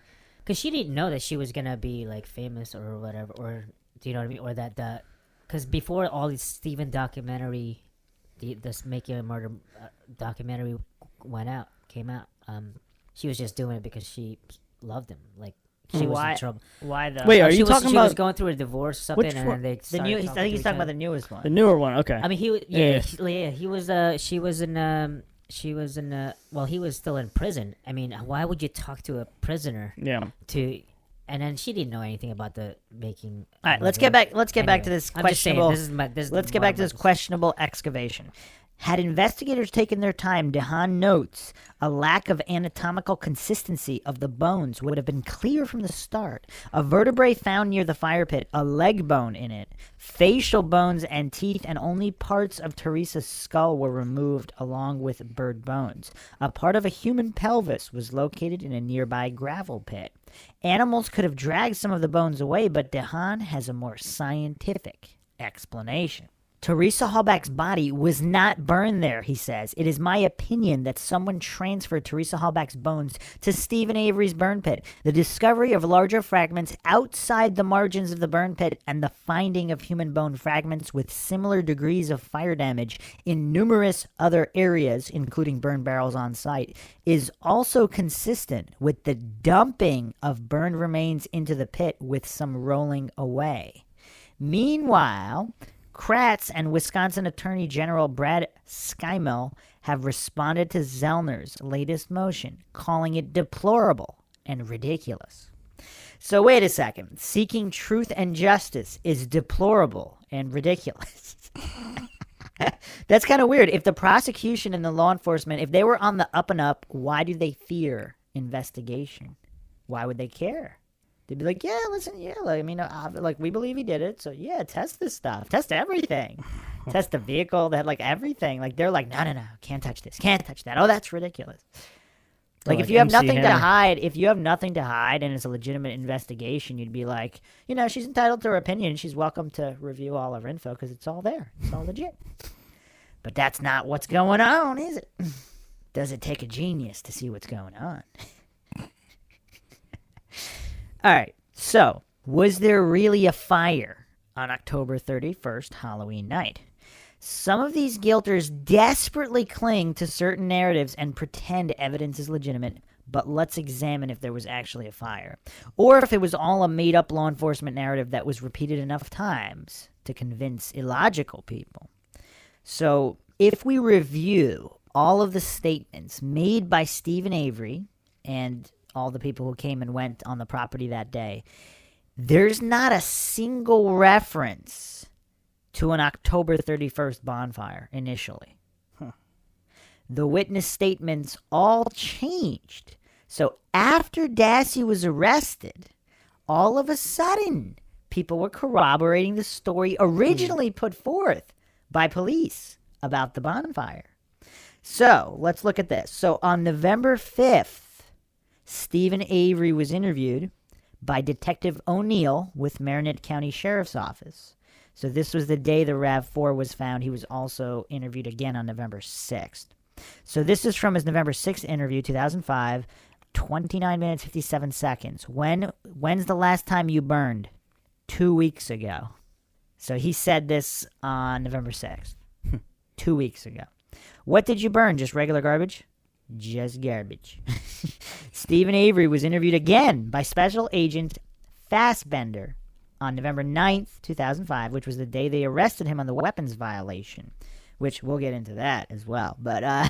because she didn't know that she was gonna be like famous or whatever or do you know what I mean or that that because before all these Steven documentary the this making a murder uh, documentary went out came out um she was just doing it because she loved him like she was Why- in trouble Why the Wait, Uh, are she you was, talking she was about going through a divorce or something Which and one? they the new? I think he's talking about the newest one. the newer one? Okay. I mean, he was Yeah, yeah, yeah. he, yeah, he was uh she was in um she was in a well he was still in prison. I mean, why would you talk to a prisoner yeah. to and then she didn't know anything about the making. All right, let's get back. Let's get back to this I'm saying, questionable. this is my this. is let's get back to this questionable excavation. Had investigators taken their time, DeHaan notes a lack of anatomical consistency of the bones would have been clear from the start. A vertebrae found near the fire pit, a leg bone in it, facial bones and teeth, and only parts of Teresa's skull were removed along with bird bones. A part of a human pelvis was located in a nearby gravel pit. Animals could have dragged some of the bones away, but DeHaan has a more scientific explanation. Teresa Halbach's body was not burned there, he says. It is my opinion that someone transferred Teresa Halbach's bones to Stephen Avery's burn pit. The discovery of larger fragments outside the margins of the burn pit and the finding of human bone fragments with similar degrees of fire damage in numerous other areas, including burn barrels on site, is also consistent with the dumping of burned remains into the pit with some rolling away. Meanwhile, Kratz and Wisconsin Attorney General Brad Schimel have responded to Zellner's latest motion, calling it deplorable and ridiculous. So, wait a second. Seeking truth and justice is deplorable and ridiculous. That's kind of weird. If the prosecution and the law enforcement, if they were on the up and up, why do they fear investigation? Why would they care? They'd be like, yeah, listen, yeah, like, I mean, uh, like we believe he did it, so yeah, test this stuff, test everything, test the vehicle, that like everything. Like they're like, no, no, no, can't touch this, can't touch that. Oh, that's ridiculous. Like, like if you have MC nothing to hide, if you have nothing to hide and it's a legitimate investigation, you'd be like, you know, she's entitled to her opinion. She's welcome to review all of her info because it's all there. It's all legit. But that's not what's going on, is it? Does it take a genius to see what's going on? All right. So, was there really a fire on October 31st, Halloween night? Some of these guilters desperately cling to certain narratives and pretend evidence is legitimate, but let's examine if there was actually a fire. Or if it was all a made up law enforcement narrative that was repeated enough times to convince illogical people. So, if we review all of the statements made by Stephen Avery and all the people who came and went on the property that day, there's not a single reference to an October 31st bonfire initially. The witness statements all changed. So after Dassey was arrested, all of a sudden, people were corroborating the story originally put forth by police about the bonfire. So let's look at this. So on November 5th, Stephen Avery was interviewed by Detective O'Neill with Marinette County Sheriff's Office. So this was the day the RAV4 was found. He was also interviewed again on November 6th. So this is from his November 6th interview, 2005, 29 minutes 57 seconds. When when's the last time you burned? 2 weeks ago. So he said this on November 6th. Hmm. 2 weeks ago. What did you burn? Just regular garbage? Just garbage. Stephen Avery was interviewed again by Special Agent Fassbender on November 9th, 2005, which was the day they arrested him on the weapons violation, which we'll get into that as well. But, uh,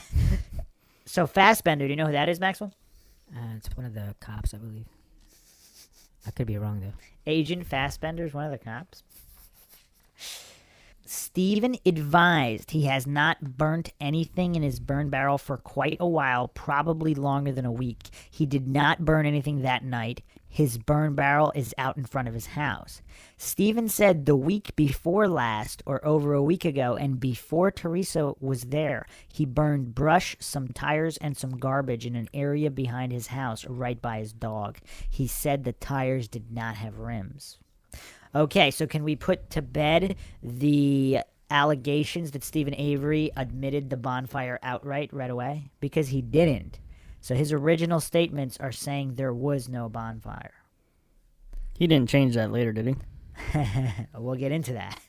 so Fassbender, do you know who that is, Maxwell? Uh, it's one of the cops, I believe. I could be wrong though. Agent Fassbender is one of the cops. Stephen advised he has not burnt anything in his burn barrel for quite a while, probably longer than a week. He did not burn anything that night. His burn barrel is out in front of his house. Stephen said the week before last, or over a week ago, and before Teresa was there, he burned brush, some tires, and some garbage in an area behind his house right by his dog. He said the tires did not have rims. Okay, so can we put to bed the allegations that Stephen Avery admitted the bonfire outright right away? Because he didn't. So his original statements are saying there was no bonfire. He didn't change that later, did he? we'll get into that.